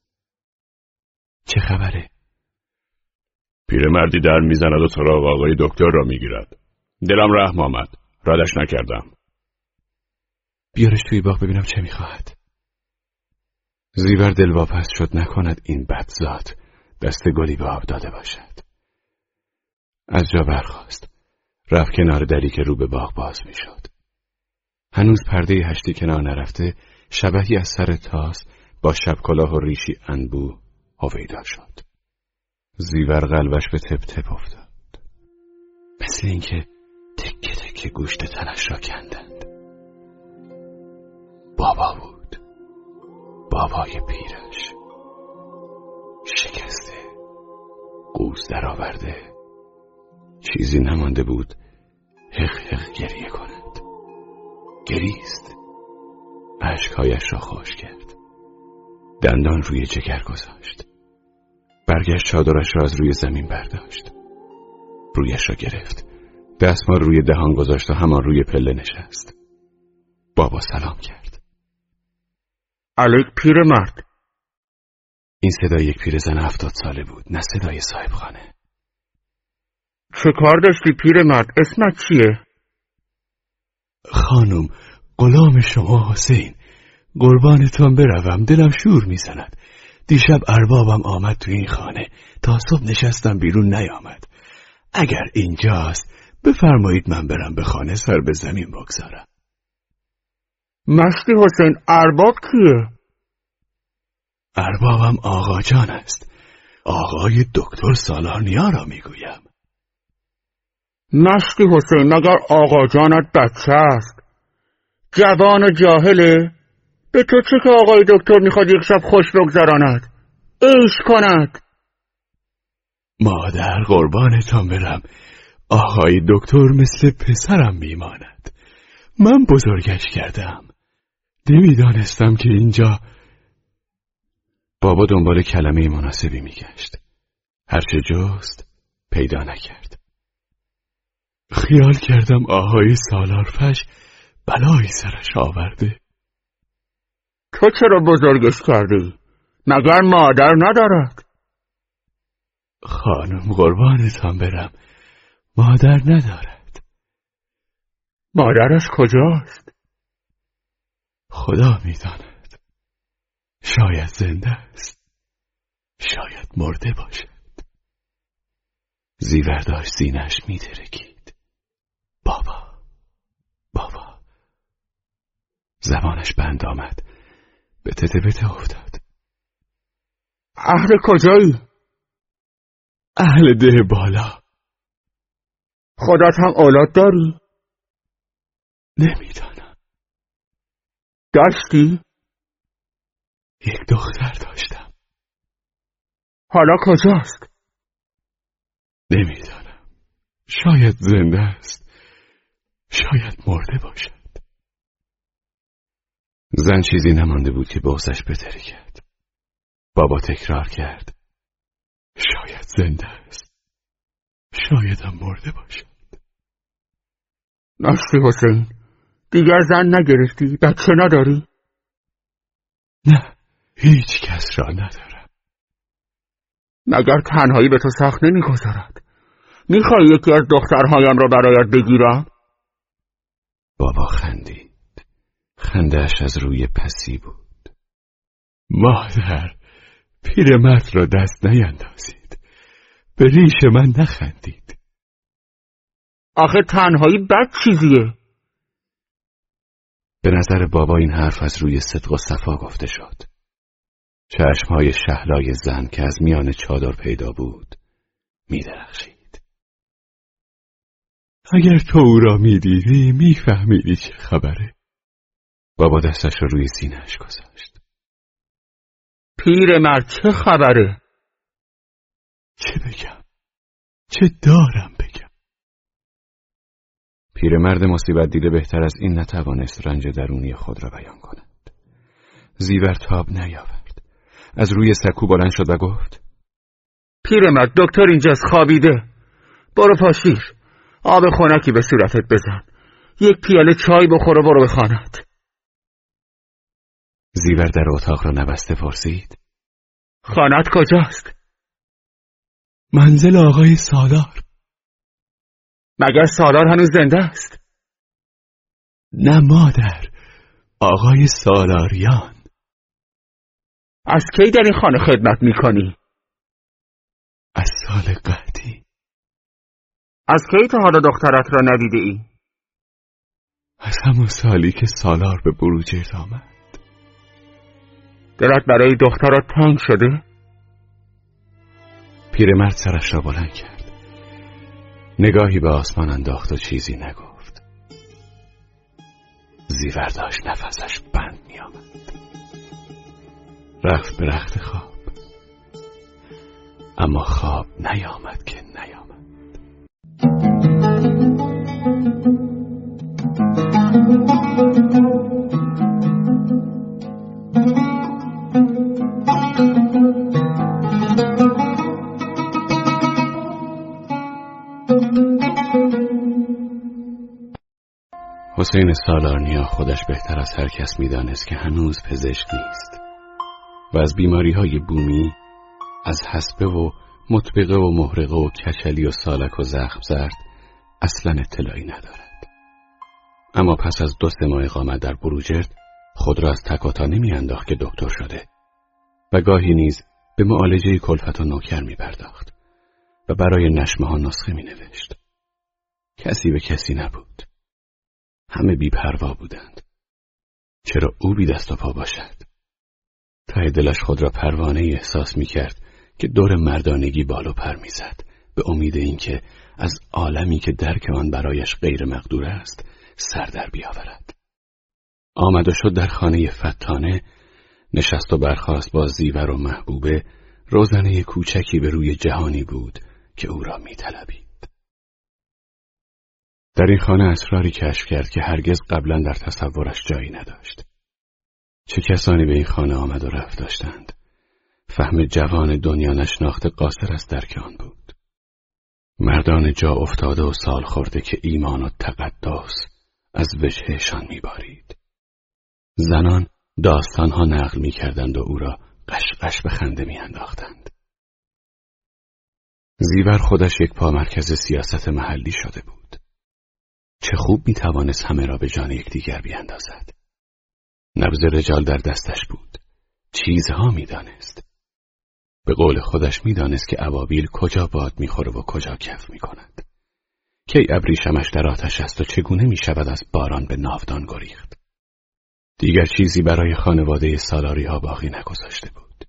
چه خبره؟ پیرمردی در می‌زند و سراغ آقای دکتر را می‌گیرد. دلم رحم آمد. ردش نکردم. بیارش توی باغ ببینم چه می‌خواهد. زیور دلواپس شد نکند این بدزاد دست گلی به آب داده باشد. از جا برخواست. رفت کنار دری که رو به باغ باز می‌شد. هنوز پرده هشتی کنار نرفته شبهی از سر تاس با شب کلاه و ریشی انبو هویدا شد. زیور قلبش به تپ تپ افتاد. مثل اینکه تکه تکه گوشت تنش را کندند. بابا بود. بابای پیرش. شکسته. قوز درآورده. چیزی نمانده بود حق حق گریه کند گریست عشقهایش را خوش کرد دندان روی جگر گذاشت برگشت چادرش را از روی زمین برداشت رویش را گرفت دستمال روی دهان گذاشت و همان روی پله نشست. بابا سلام کرد. علیک پیر مرد. این صدای یک پیرزن هفتاد ساله بود نه صدای صاحب خانه چه کار داشتی پیرمرد اسمت چیه؟ خانم غلام شما حسین. قربانتان بروم دلم شور می‌زند. دیشب اربابم آمد تو این خانه. تا صبح نشستم بیرون نیامد. اگر اینجاست بفرمایید من برم به خانه سر به زمین بگذارم. مشتی حسین ارباب کیه؟ اربابم آقا جان است. آقای دکتر سالارنیا را می‌گویم. مشتی حسین مگر آقا جانت بچه است؟ جوان و جاهله؟ به تو چه که آقای دکتر می‌خواد یک شب خوش بگذراند؟ ایش کند. مادر قربانتان برم. آقای دکتر مثل پسرم میماند. من بزرگش کردم. نمی‌دانستم که اینجا بابا دنبال کلمه مناسبی میگشت. هرچه جست پیدا نکرد. خیال کردم آهای سالارفش بلایی سرش آورده. تو چرا بزرگش کردی؟ مگر مادر ندارد؟ خانم قربانتان برم. مادر ندارد. مادرش کجاست؟ خدا می‌داند. شاید زنده است. شاید مرده باشد. زیور داشت زینش میترکید بابا بابا. زبانش بند آمد. به تته بته افتاد. اهل کجایی؟ اهل ده بالا. خودت هم اولاد داری؟ نمی‌دانم. داشتی؟ یک دختر داشتم. حالا کجاست؟ نمی‌دانم. شاید زنده است. شاید مرده باشد. زن چیزی نمانده بود که بغزش بتری کرد. بابا تکرار کرد. شاید زنده است. شایدم مرده باشد. نشتی حسین. دیگر زن نگرفتی. بچه نداری؟ نه هیچ کس را ندارم. مگر تنهایی به تو سخت نمی‌گذارد؟ می‌خوای یکی از دخترهایم را برایت بگیرم؟ بابا خندید. خندهش از روی پسی بود. مادر پیرمرد را دست نیندازید. به ریش من نخندید. آخه تنهایی بد چیزیه. به نظر بابا این حرف از روی صدق و صفا گفته شد. چشمهای شهلای زن که از میان چادر پیدا بود میدرخشید. اگر تو او را می‌دیدی میفهمیدی چه خبره. بابا دستش را روی سینهش گذاشت. پیرمرد چه خبره؟ چه بگم؟ چه دارم پیرمرد مصیبت دیده بهتر از این نتوانست رنج درونی خود را بیان کند. زیور تاب نیاورد. از روی سکو بلند شد و گفت پیرمرد دکتر اینجاست خوابیده. برو پاشیر. آب خونکی به صورتت بزن. یک پیاله چای بخور و برو به خانت زیور در اتاق را نبسته پرسید خانت کجاست؟ منزل آقای سالار. مگر سالار هنوز زنده است؟ نه مادر آقای سالاریان از کی در این خانه خدمت می‌کنی؟ از سال قدی از کی تا حالا دخترت را ندیده ای؟ از همون سالی که سالار به بروجرد آمد دلت برای دخترت تنگ شده؟ پیرمرد سرش را بلند کرد نگاهی به آسمان انداخت و چیزی نگفت. زیور داشت نفسش بند می آمد رفت به رخت خواب. اما خواب نیامد که نیامد. حسین سالارنیا خودش بهتر از هر کس می‌دانست که هنوز پزشک نیست و از بیماری های بومی از حسبه و مطبقه و محرقه و کچلی و سالک و زخم زرد اصلا اطلاعی ندارد اما پس از دو سه ماه اقامت در بروجرد خود را از تکاتا نمی انداخت که دکتر شده و گاهی نیز به معالجه کلفت و نوکر می پرداخت و برای نشمه ها نسخه می نوشت. کسی به کسی نبود. همه بیپروا بودند. چرا او بی دست و پا باشد؟ ته دلش خود را پروانه احساس می کرد که دور مردانگی بالو پر می‌زد به امید اینکه از عالمی که درک آن برایش غیر مقدور است سر در بیاورد. آمد و شد در خانه فتانه نشست و برخاست با زیور و محبوبه روزنه کوچکی به روی جهانی بود که او را میطلبید. در این خانه اسراری کشف کرد که هرگز قبلا در تصورش جایی نداشت. چه کسانی به این خانه آمد و رفت داشتند. فهم جوان دنیا نشناخته قاصر از درک آن بود. مردان جا افتاده و سال خورده که ایمان و تقدس از وجهشان میبارید. زنان داستانها نقل می‌کردند و او را قشقش به خنده میانداختند. زیور خودش یک پا مرکز سیاست محلی شده بود. چه خوب می توانست همه را به جان یکدیگر بیاندازد. نبز رجال در دستش بود. چیزها می‌دانست. به قول خودش می‌دانست که عوابیل کجا باد می‌خوره و کجا کف می‌کند. کی ابریشمش در آتش است و چگونه می شود از باران به ناودان گریخت. دیگر چیزی برای خانواده سالاری ها باقی نگذاشته بود.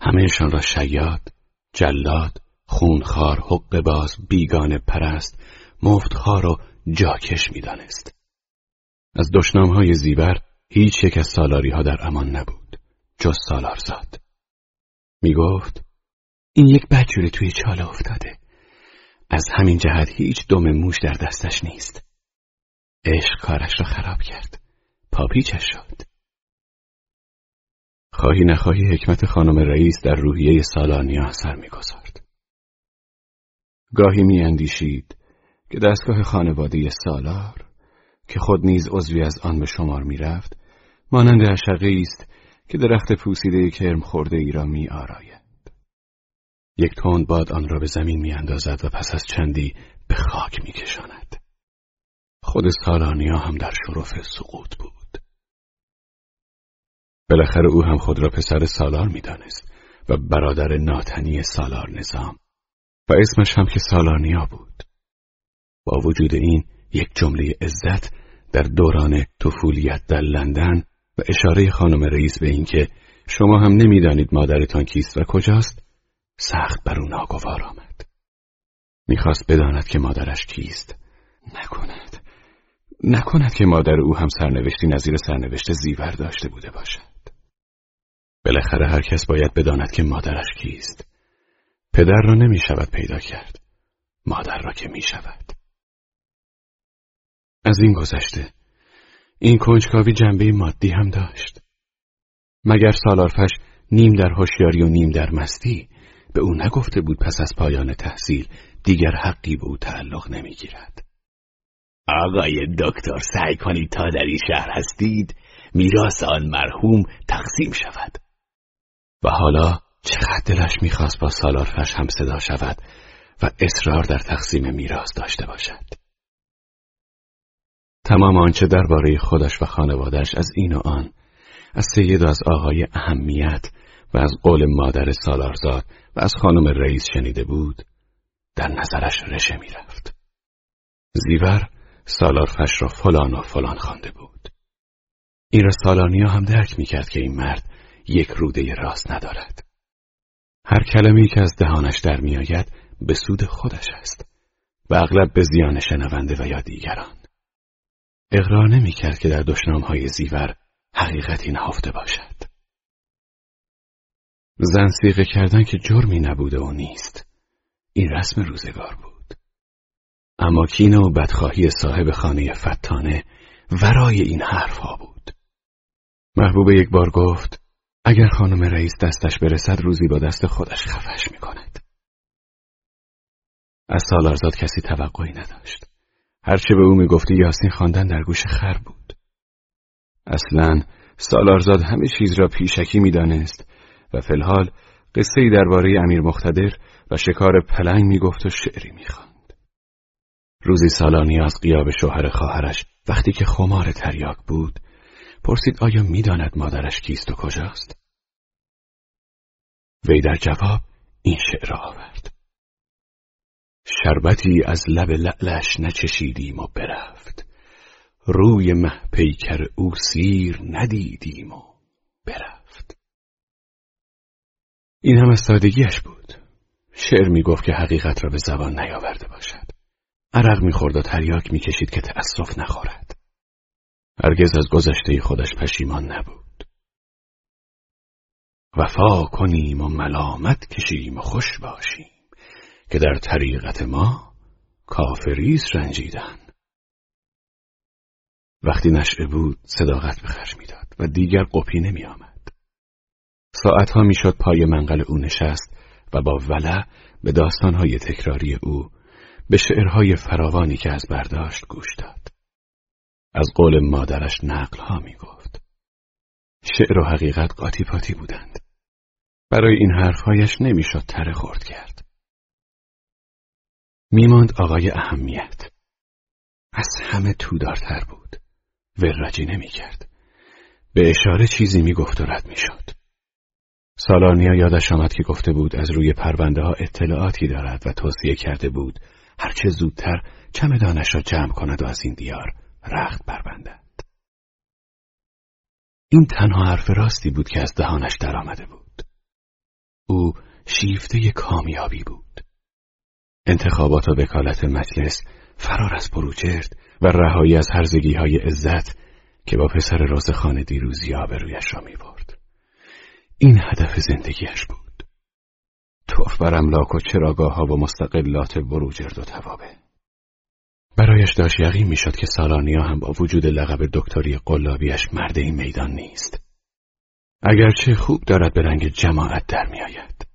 همهشان را شیاد، جلاد، خونخوار، حق باز، بیگانه پرست، مفتخار و جاکش می‌دانست. از های زیبر هیچ یک از سالاری ها در امان نبود جز سالارزاد. می گفت این یک بچوره توی چاله افتاده. از همین جهت هیچ دم موش در دستش نیست. عشق کارش را خراب کرد. پاپیچش شد. خواهی نخواهی حکمت خانم رئیس در روحیه سالانیا اثر می‌گذارد. گاهی میاندیشید که دستگاه خانواده سالار که خود نیز عضوی از آن به شمار می‌رفت مانند اشقه است که درخت پوسیده کرم خورده ای را می آراید. یک تند باد آن را به زمین می اندازد و پس از چندی به خاک می کشاند. خود سالانیا هم در شرف سقوط بود. بالاخره او هم خود را پسر سالار می دانست و برادر ناتنی سالار نظام و اسمش هم که سالارنیا بود. با وجود این یک جمله عزت در دوران طفولیت در لندن و اشاره خانم رئیس به اینکه شما هم نمی‌دانید مادرتان کیست و کجاست سخت بر او ناگوار آمد. می‌خواست بداند که مادرش کیست. نکند. نکند که مادر او هم سرنوشتی نظیر سرنوشت زیور داشته بوده باشد. بالاخره هر کس باید بداند که مادرش کیست. پدر را نمی شود پیدا کرد. مادر را که می شود از این گذشته. این کنجکاوی جنبه مادی هم داشت. مگر سالارفش نیم در هوشیاری و نیم در مستی به او نگفته بود پس از پایان تحصیل دیگر حقی به او تعلق نمی‌گیرد؟ آقای دکتر سعی کنید تا در این شهر هستید میراث آن مرحوم تقسیم شود. و حالا چقدر دلش می‌خواست با سالارفش هم صدا شود و اصرار در تقسیم میراث داشته باشد؟ تمام آنچه درباره خودش و خانوادش از این و آن از سید و از آقای اهمیت و از قول مادر سالارزاد و از خانم رئیس شنیده بود در نظرش رشه می‌رفت. زیور سالارفش را فلان و فلان خوانده بود. این را سالانیا هم درک می‌کرد که این مرد یک روده راست ندارد. هر کلمه‌ای که از دهانش در میآید به سود خودش است و اغلب به زیان شنونده و یا دیگران. اقرار نمی‌کرد که در های زیور حقیقتی نهفته باشد زن سیغه کردن که جرمی نبوده و نیست این رسم روزگار بود اما کینه و بدخواهی صاحب خانه فتانه ورای این حرفها بود محبوب یک بار گفت اگر خانم رئیس دستش برسد روزی با دست خودش خفش می کند. از سالارزاد کسی توقعی نداشت. هرچه به او می‌گفتی یاسین خواندن در گوش خر بود. اصلا سالارزاد همه چیز را پیشکی می‌دانست و فلحال قصه ای درباره امیر مختدر و شکار پلنگ می‌گفت و شعری می‌خواند. روزی سالانی از قیاب شوهر خواهرش وقتی که خمار تریاک بود پرسید آیا می‌داند مادرش کیست و کجاست؟ وی در جواب این شعر را آورد شربتی از لب لعلش نچشیدیم و برفت. روی مه پیکر او سیر ندیدیم و برفت. این هم از سادگیش بود. شعر می گفت که حقیقت را به زبان نیاورده باشد. عرق می‌خورد و تریاک می‌کشید که تأسف نخورد. هرگز از گذشته خودش پشیمان نبود. وفا کنیم و ملامت کشیم و خوش باشیم. که در طریقت ما کافریس رنجیدن وقتی نشعه بود صداقت به خرج می‌داد و دیگر قپی نمی آمد. ساعتها می‌شد پای منقل او نشست و با ولع به داستانهای تکراری او به شعرهای فراوانی که از برداشت گوش داد. از قول مادرش نقلها می گفت. شعر و حقیقت قاطی پاتی بودند. برای این حرفهایش نمی‌شد تره خورد کرد. میماند آقای اهمیت. از همه تودارتر بود. ورجی نمی کرد. به اشاره چیزی می گفت و رد می شد. سالانیا یادش آمد که گفته بود از روی پرونده ها اطلاعاتی دارد و توصیه کرده بود هرچه زودتر چمدانش را جمع کند و از این دیار رخت بربندد. این تنها حرف راستی بود که از دهانش درآمده بود. او شیفته کامیابی بود. انتخابات و وکالت مجلس فرار از بروجرد و رهایی از هرزگی های عزت که با پسر رازخان دیروزی آبرویش را می برد. این هدف زندگیش بود. توف بر املاک و چراگاه ها و مستقلات بروجرد و توابه. برایش داشت یقین می‌شد که سالانیا هم با وجود لقب دکتری قلابیش مرد این میدان نیست. اگرچه خوب دارد به رنگ جماعت در میآید.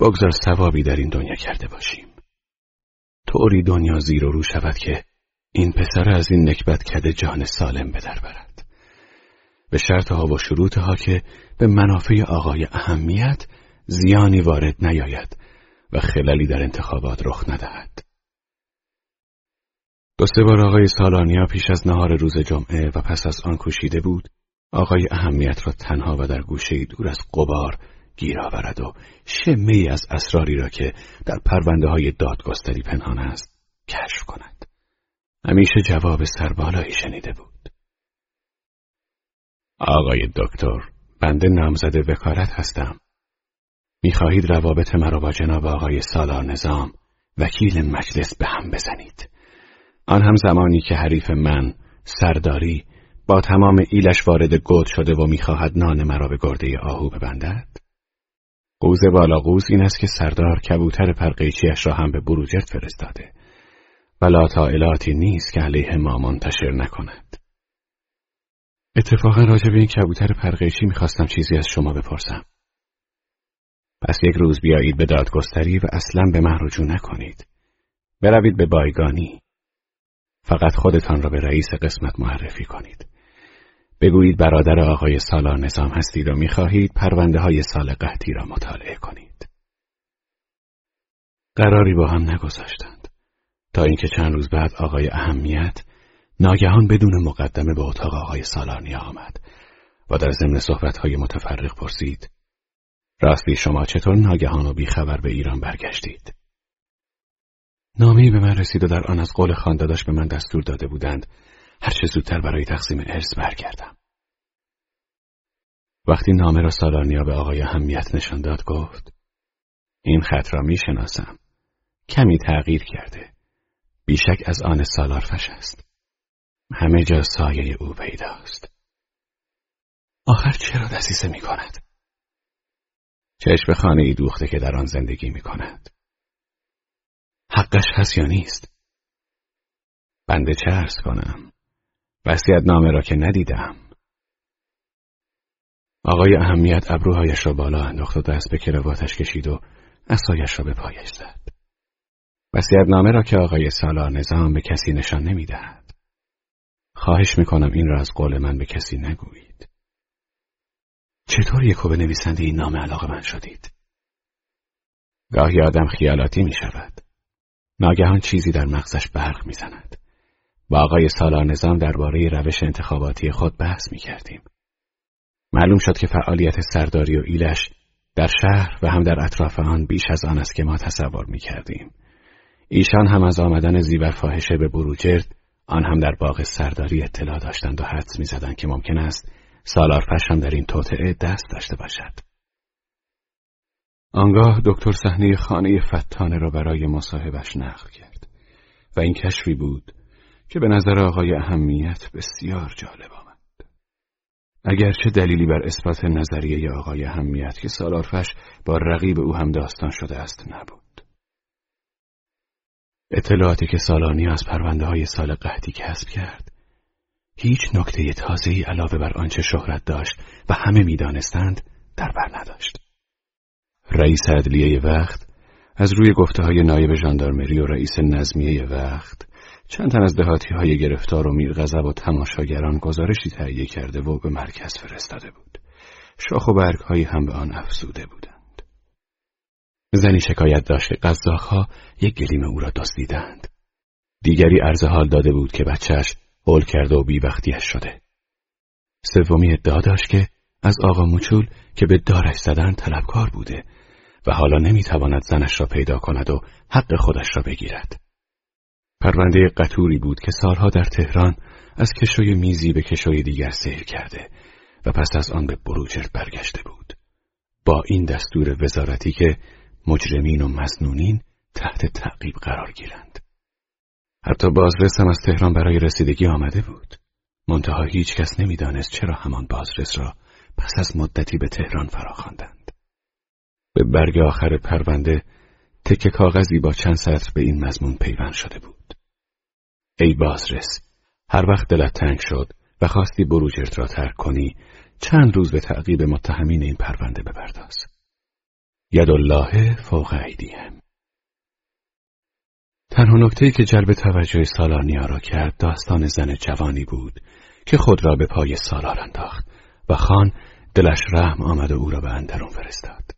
بگذار ثوابی در این دنیا کرده باشیم. طوری دنیا زیر و رو شود که این پسر از این نکبت کده جان سالم به در برد. به شرطها و شروطها که به منافع آقای اهمیت زیانی وارد نیاید و خلالی در انتخابات رخ ندهد. دو سه بار آقای سالانیا پیش از نهار روز جمعه و پس از آن کوشیده بود آقای اهمیت را تنها و در گوشه دور از قبار گیر آورد و شمه از اسراری را که در پرونده های دادگستری پنهان است کشف کند. همیشه جواب سربالایی شنیده بود. آقای دکتر بنده نامزد وکالت هستم. می‌خواهید روابط مرا با جناب آقای سالار نظام وکیل مجلس به هم بزنید. آن هم زمانی که حریف من سرداری با تمام ایلش وارد گود شده و می‌خواهد نان مرا به گرده آهو ببندد؟ قوز بالا قوز این است که سردار کبوتر پرقیچیش را هم به بروجرد فرستاده. و لاطائلاتی نیست که علیه ما منتشر نکند. اتفاقا راجع به این کبوتر پرقیچی می‌خواستم چیزی از شما بپرسم. پس یک روز بیایید به دادگستری و اصلا به من رجوع نکنید. بروید به بایگانی. فقط خودتان را به رئیس قسمت معرفی کنید. بگویید برادر آقای سالار نظام هستید و می‌خواهید پرونده های سال قحطی را مطالعه کنید. قراری با هم نگذاشتند تا اینکه چند روز بعد آقای اهمیت ناگهان بدون مقدمه به اتاق آقای سالارنیا آمد و در ضمن صحبتهای متفرق پرسید راستی شما چطور ناگهان و بیخبر به ایران برگشتید؟ نامی به من رسید و در آن از قول خانداداش به من دستور داده بودند هرچه زودتر برای تقسیم ارث برگردم. وقتی نامه را سالارنیا به آقای همیت نشان داد گفت این خط را می‌شناسم. کمی تغییر کرده. بیشک از آن سالارفش است. همه جا سایه او پیداست. آخر چرا دسیسه می کند؟ چشم خانه ای دوخته که در آن زندگی می کند. حقش هست یا نیست؟ بنده چه ارز کنم؟ وسیعت نامه را که ندیدم. آقای اهمیت ابروهایش را بالا انداخت و دست به کراواتش کشید و اصایش را به پایش زد. وسیعت نامه را که آقای سالار نظام به کسی نشان نمی‌دهد. خواهش می‌کنم این را از قول من به کسی نگویید. چطور یکو به نویسنده این نامه علاقه من شدید؟ گاهی آدم خیالاتی می شود. ناگهان چیزی در مغزش برق می‌زند. با آقای سالار نظام درباره روش انتخاباتی خود بحث می کردیم. معلوم شد که فعالیت سرداری و ایلش در شهر و هم در اطراف آن بیش از آن است که ما تصور می کردیم. ایشان هم از آمدن زیور فاحشه به بروجرد آن هم در باغ سرداری اطلاع داشتند و حدس می زدند که ممکن است سالار هم در این توطعه دست داشته باشد. آنگاه دکتر صحنه خانه فتانه را برای مصاحبش نقل کرد و این کشفی بود که به نظر آقای اهمیت بسیار جالب آمد. اگرچه دلیلی بر اثبات نظریه آقای اهمیت که سالارفش با رقیب او هم داستان شده است نبود. اطلاعاتی که سالانی از پرونده های سال قهدی کسب کرد هیچ نکته تازه‌ای علاوه بر آنچه شهرت داشت و همه می‌دانستند در بر نداشت. رئیس عدلیه وقت از روی گفته های نایب ژاندارمری و رئیس نظمیه وقت چند تن از دهاتی های گرفتار و میرغضب و تماشاگران گزارشی تهیه کرده و به مرکز فرستاده بود. شاخ و برگ هایی هم به آن افزوده بودند. زنی شکایت داشت که ها یک گلیم او را دزدیدند. دیگری عرض حال داده بود که بچهش هول کرده و بیوقتیش شده. سومی ادعا داشت که از آقا موچول که به دارش زدن طلبکار بوده و حالا نمی‌تواند زنش را پیدا کند و حق خودش را بگیرد. پرونده قطوری بود که سالها در تهران از کشوی میزی به کشوی دیگر سیر کرده و پس از آن به بروجرد برگشته بود. با این دستور وزارتی که مجرمین و مزنونین تحت تعقیب قرار گیرند. حتی بازرس هم از تهران برای رسیدگی آمده بود. منتها هیچ کس نمی‌دانست چرا همان بازرس را پس از مدتی به تهران فراخواندند. به برگ آخر پرونده تکه کاغذی با چند سطر به این مضمون پیوند شده بود. ای بازرس، هر وقت دلت تنگ شد و خواستی بروجرد را ترک کنی، چند روز به تعقیب متهمین این پرونده بپرداز. ید الله فوق ایدیهم. تنها نکتهی که جلب توجه سالارنیا را کرد داستان زن جوانی بود که خود را به پای سالار انداخت و خان دلش رحم آمد و او را به اندرون فرستاد.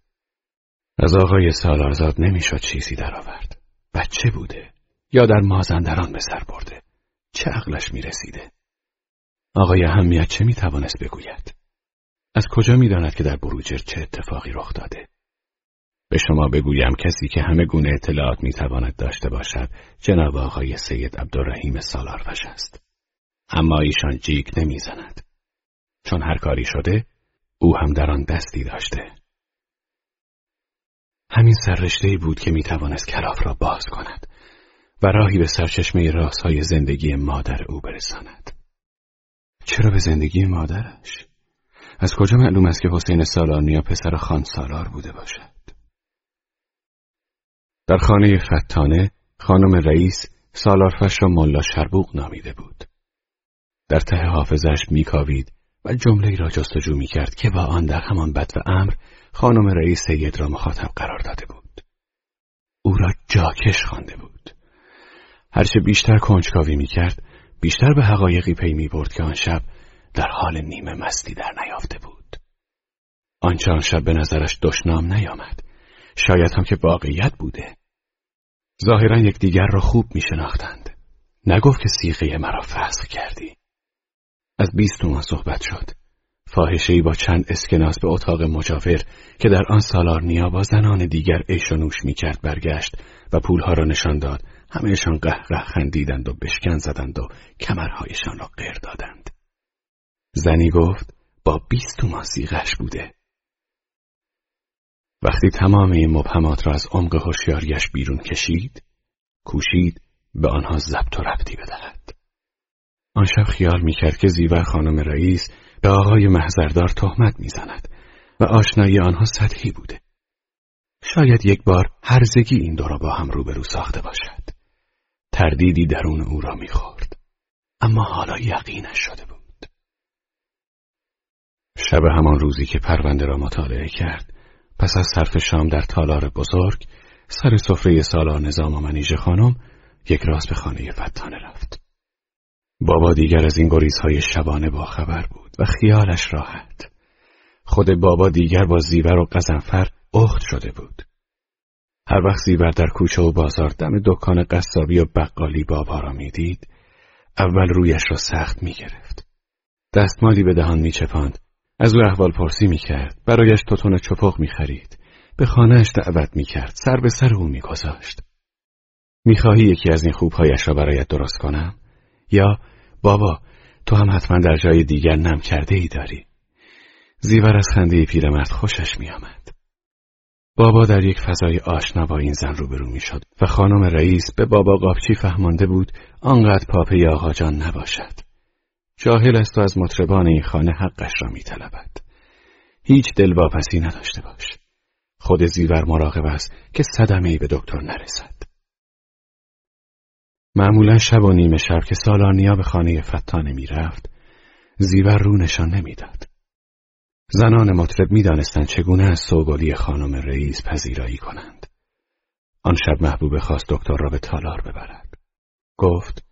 از آقای سالارزاد نمی‌شد چیزی درآورد. بچه بوده یا در مازندران به سر برده. چه عقلش می‌رسیده؟ آقای اهمیت چه می‌توانست بگوید؟ از کجا می‌داند که در بروجر چه اتفاقی رخ داده؟ به شما بگویم کسی که همه گونه اطلاعات می‌تواند داشته باشد جناب آقای سید عبدالرحیم سالارفش است. اما ایشان جیگ نمی‌زند. چون هر کاری شده او هم در آن دستی داشته. همین سررشته بود که می‌توانست کلاف را باز کند و راهی به سرچشمه های زندگی مادر او برساند. چرا به زندگی مادرش؟ از کجا معلوم است که حسین سالارنیا پسر خان سالار بوده باشد؟ در خانه فتانه خانم رئیس سالارفش را ملا شربوق نامیده بود. در ته حافظش میکاوید و جمله را جستجو می‌کرد که با آن در همان بد و امر خانم رئیس سید را مخاطب قرار داده بود. او را جاکش خوانده بود. هرچه بیشتر کنجکاوی می‌کرد بیشتر به حقایقی پی می برد که آن شب در حال نیمه مستی در نیافته بود. آنچه آن شب به نظرش دشنام نیامد. شاید هم که واقعیت بوده. ظاهرا یکدیگر را خوب می شناختند. نگفت که سیغه مرا فسخ کردی. از بیست تومان صحبت شد. فاحشهای با چند اسکناس به اتاق مجاور که در آن سالار نیا با زنان دیگر عیش و نوش می کرد برگشت و پولها را نشان داد همهشان قهقه خندیدند و بشکن زدند و کمرهایشان را قیر دادند. زنی گفت با بیست تومان سیغش بوده. وقتی تمام این مبهمات را از عمق هوشیاریش بیرون کشید، کوشید به آنها ضبط و ربطی بدهد. آن شب خیال می‌کرد که زیور خانم رئیس به آقای محضردار تهمت می‌زند و آشنایی آنها سطحی بوده. شاید یک بار هرزگی این دو را با هم روبرو ساخته باشد. تردیدی درون او را می‌خورد. اما حالا یقینش شده بود. شب همان روزی که پرونده را مطالعه کرد، پس از صرف شام در تالار بزرگ، سر سفره سالار نظام و منیژه خانم یک راست به خانه فتانه رفت. بابا دیگر از این گریزهای شبانه با خبر بود و خیالش راحت. خود بابا دیگر با زیور و قزنفر اخت شده بود. هر وقت زیور در کوچه و بازار دم دکان قصابی و بقالی بابا را می‌دید، اول رویش را سخت می‌گرفت. دستمالی به دهان میچپاند از او احوال پرسی می کرد. برایش توتون چپق می خرید. به خانهش دعوت می کرد. سر به سر او می گذاشت. می خواهی یکی از این خوبهایش را برایت درست کنم؟ یا بابا تو هم حتما در جای دیگر نم کرده ای داری. زیور از خنده پیرمرد خوشش می آمد. بابا در یک فضای آشنا با این زن روبرو می شد و خانم رئیس به بابا قابچی فهمانده بود آنقدر پاپه آقا جان نباشد. جاهل است و از مطربان این خانه حقش را می طلبد. هیچ دلواپسی نداشته باش. خود زیور مراقب است که صدمه به دکتر نرسد. معمولا شب و نیمه شب که سالانیا به خانه فتانه می رفت، زیور رو نشان نمی‌داد. زنان مطرب می دانستند چگونه از سوگلی خانم رئیس پذیرایی کنند. آن شب محبوب خواست دکتر را به تالار ببرد. گفت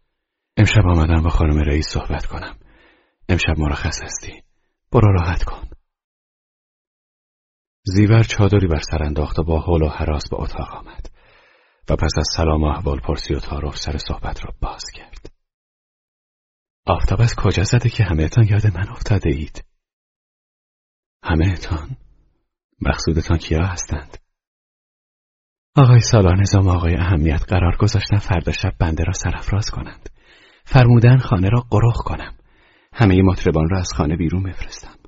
امشب آمدم با خانم رئیس صحبت کنم. امشب مرخص هستی. برو راحت کن. زیور چادری بر سر انداخت و با حول و حراس به اتاق آمد و پس از سلام و احوال پرسی و تعارف سر صحبت را باز کرد. آفتاب از کجا زده که همهتان یاد من افتاده اید؟ همهتان؟ مقصودتان کیا هستند؟ آقای سالار نظام آقای اهمیت قرار گذاشتن فردا شب بنده را سرفراز کنند. فرمودن خانه را قرخ کنم. همه مطربان را از خانه بیرون بفرستم.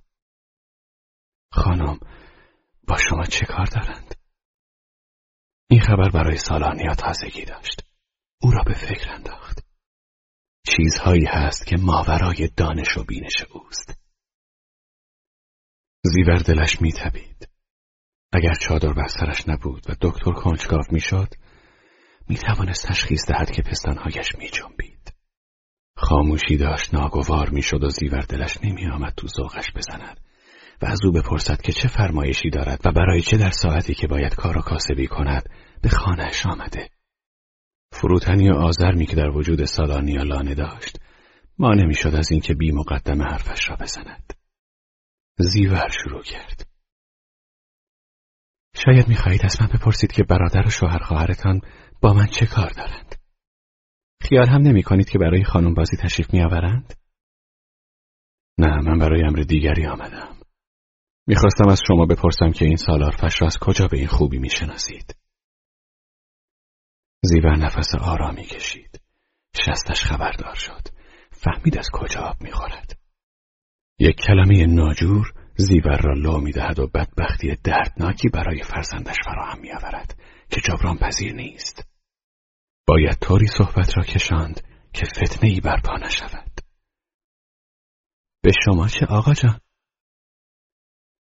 خانم با شما چه کار دارند؟ این خبر برای سالانیا تازگی داشت. او را به فکر انداخت. چیزهایی هست که ماورای دانش و بینش اوست. زیور دلش میتبید. اگر چادر بر سرش نبود و دکتر کنجکاو می‌شد می‌توانست تشخیص دهد که پستانهایش میجنبید. خاموشی داشت ناگوار می‌شد و زیور دلش نمی آمد تو ذوقش بزند و از او بپرسد که چه فرمایشی دارد و برای چه در ساعتی که باید کار و کاسبی کند به خانهش آمده. فروتنی و آزرمی که در وجود سالانیا لانه داشت ما نمی‌شد از اینکه بی مقدم حرفش را بزند. زیور شروع کرد. شاید می‌خواهید از من بپرسید که برادر و شوهر خواهرتان با من چه کار دارند. خیال هم نمی کنید که برای خانم بازی تشریف می آورند؟ نه من برای امر دیگری آمدم. می‌خواستم از شما بپرسم که این سالار فش را از کجا به این خوبی می‌شناسید. زیور نفس آرامی کشید. شستش خبردار شد. فهمید از کجا آب می‌خورد. یک کلمه ناجور زیور را لو می‌دهد و بدبختی دردناکی برای فرزندش فراهم میآورد که جبران پذیر نیست. باید طوری صحبت را کشاند که فتنه ای برپا نشود. به شما چه آقا جان؟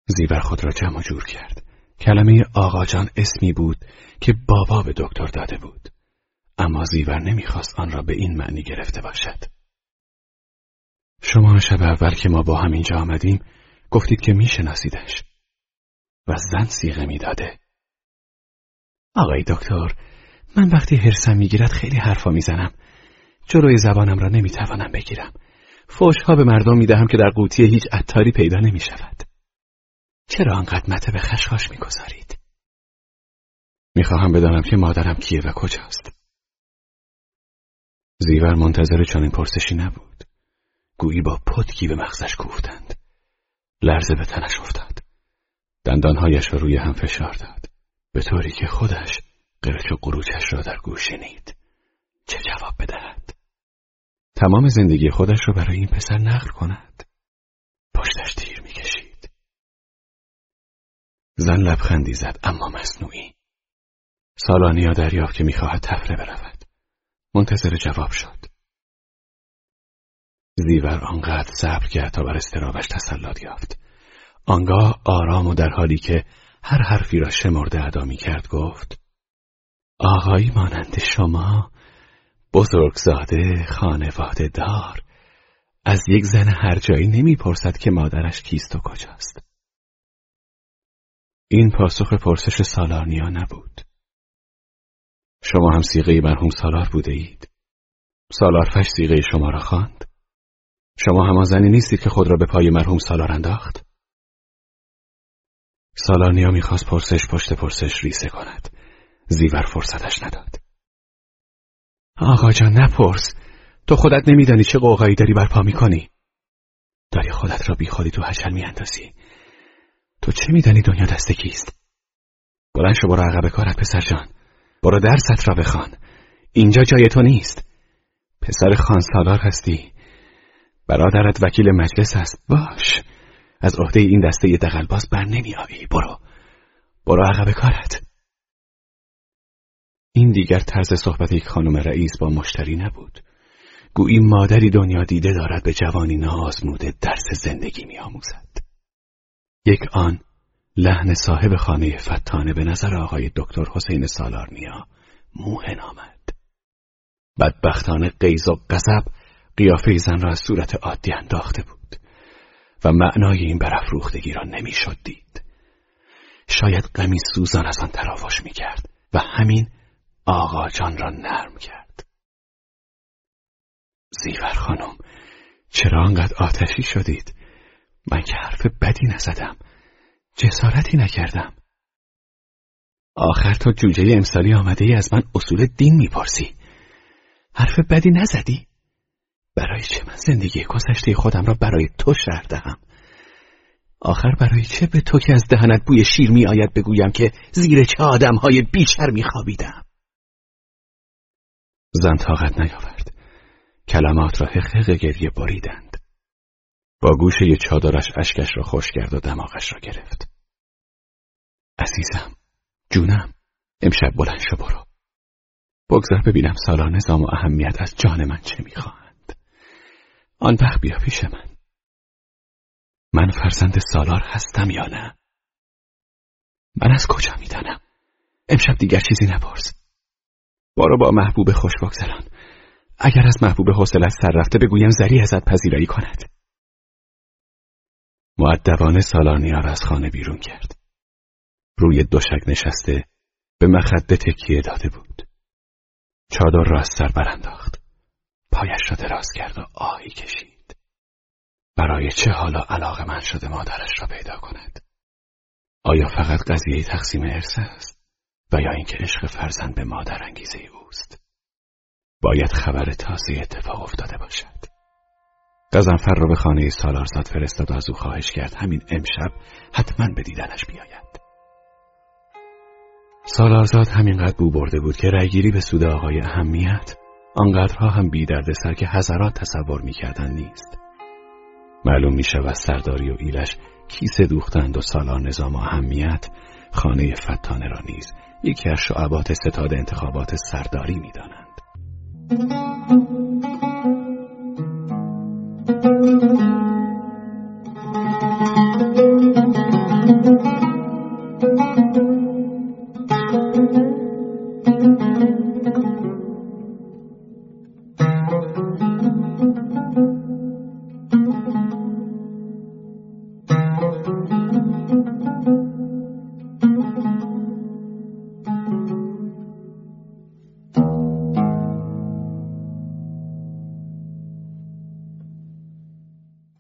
زیور خود را جمع جور کرد. کلمه آقا جان اسمی بود که بابا به دکتر داده بود. اما زیور نمی‌خواست آن را به این معنی گرفته باشد. شما شب اول که ما با هم اینجا آمدیم گفتید که میشناسیدش و زن سیغه می‌داده. آقای دکتر من وقتی حرسم می‌گیرد خیلی حرفا می‌زنم. جلوی زبانم را نمی‌توانم بگیرم. فوشها به مردم می‌دهم که در قوطی هیچ عطاری پیدا نمی‌شود. چرا آنقدر مته به خشخاش می‌گذارید؟ می‌خواهم بدانم که مادرم کیه و کجاست. زیور منتظر چنین پرسشی نبود. گویی با پتکی به مغزش کوفتند. لرزه به تنش افتاد. دندانهایش را روی هم فشار داد. به طوری که خودش قرچ و قروچش را در گوش شنید. چه جواب بدهد؟ تمام زندگی خودش را برای این پسر نقل کند. پشتش تیر می‌کشید. زن لبخندی زد اما مصنوعی. سالانیا دریافت که می‌خواهد تفره برود. منتظر جواب شد. زیور آنقدر صبر کرد تا بر استرابش تسلط یافت. آنگاه آرام و در حالی که هر حرفی را شمرده ادا می کرد گفت آقایی مانند شما بزرگزاده خانواده دار از یک زن هر جایی نمی‌پرسد که مادرش کیست و کجاست. این پاسخ پرسش سالارنیا نبود. شما هم سیغه مرحوم سالار بوده اید. سالار فش سیغه شما را خواند. شما همان زنی نیستید که خود را به پای مرحوم سالار انداخت. سالارنیا می‌خواست پرسش پشت پرسش ریسه کند. زیور فرصتش نداد. آقا جان نپرس. تو خودت نمیدانی چه قوقایی داری برپا می‌کنی. داری خودت را بی خودی تو حشل میاندازی. تو چه میدانی دنیا دست کیست؟ بلند شو برو عقب کارت پسر جان. برو درست را بخوان. اینجا جای تو نیست. پسر خان سالار هستی. برادرت وکیل مجلس است. باش. از عهده این دسته دقلباز بر نمی آیی. برو. برو عقب کارت. این دیگر طرز صحبت یک خانم رئیس با مشتری نبود. گویی مادری دنیا دیده دارد به جوانی نازموده درس زندگی می آموزد. یک آن لحن صاحب خانه فتانه به نظر آقای دکتر حسین سالارنیا موهن آمد. بدبختانه قیز و غضب قیافه زن را از صورت عادی انداخته بود و معنای این برافروختگی را نمی‌شد دید. شاید غمی سوزان از آن تراوش می کرد و همین آقا جان را نرم کرد. زیور خانم چرا انقدر آتشی شدید؟ من که حرف بدی نزدم. جسارتی نکردم. آخر تا جوجه امسالی آمده ای از من اصول دین می‌پرسی. حرف بدی نزدی؟ برای چه من زندگی گذشته خودم را برای تو شهر دهم؟ آخر برای چه به تو که از دهنت بوی شیر می آید بگویم که زیر چه آدم های بیشتر می خوابیدم؟ زن طاقت نیاورد. کلمات را حقق گریه بریدند. با گوشه چادرش اشکش را خوش کرد و دماغش را گرفت. عزیزم، جونم، امشب بلند شو برو. بگذار ببینم سالا نظام و اهمیت از جان من چه می‌خواهند. آن وقت بیا پیش من. من فرزند سالار هستم یا نه؟ من از کجا می‌دانم؟ امشب دیگر چیزی نپرس. برو با محبوب خوش بگذران. اگر از محبوب حوصلت سر رفته بگویم زری ازت پذیرایی کند. معدبانه سالارنیا را از خانه بیرون کرد. روی دوشک نشسته به مخده تکیه داده بود. چادر را از سر برانداخت. پایش را دراز کرد و آهی کشید. برای چه حالا علاقه من شده مادرش را پیدا کند؟ آیا فقط قضیه تقسیم ارث است؟ و یا اینکه عشق فرزند به مادر انگیزه اوست؟ باید خبر تازه اتفاق افتاده باشد. قزنفر را به خانه سالارزاد فرستاد و از او خواهش کرد همین امشب حتما به دیدنش بیاید. سالارزاد همینقدر بو برده بود که رأیگیری به سود آقای اهمیت آنقدرها هم بی سر که حضرات تصور می‌کردن نیست. معلوم می شود سرداری و ایلش کیسه دوختند و سالار نظام و اهمیت خانه فتانه را نیز یکی از شعبات ستاد انتخابات سرداری می دانند.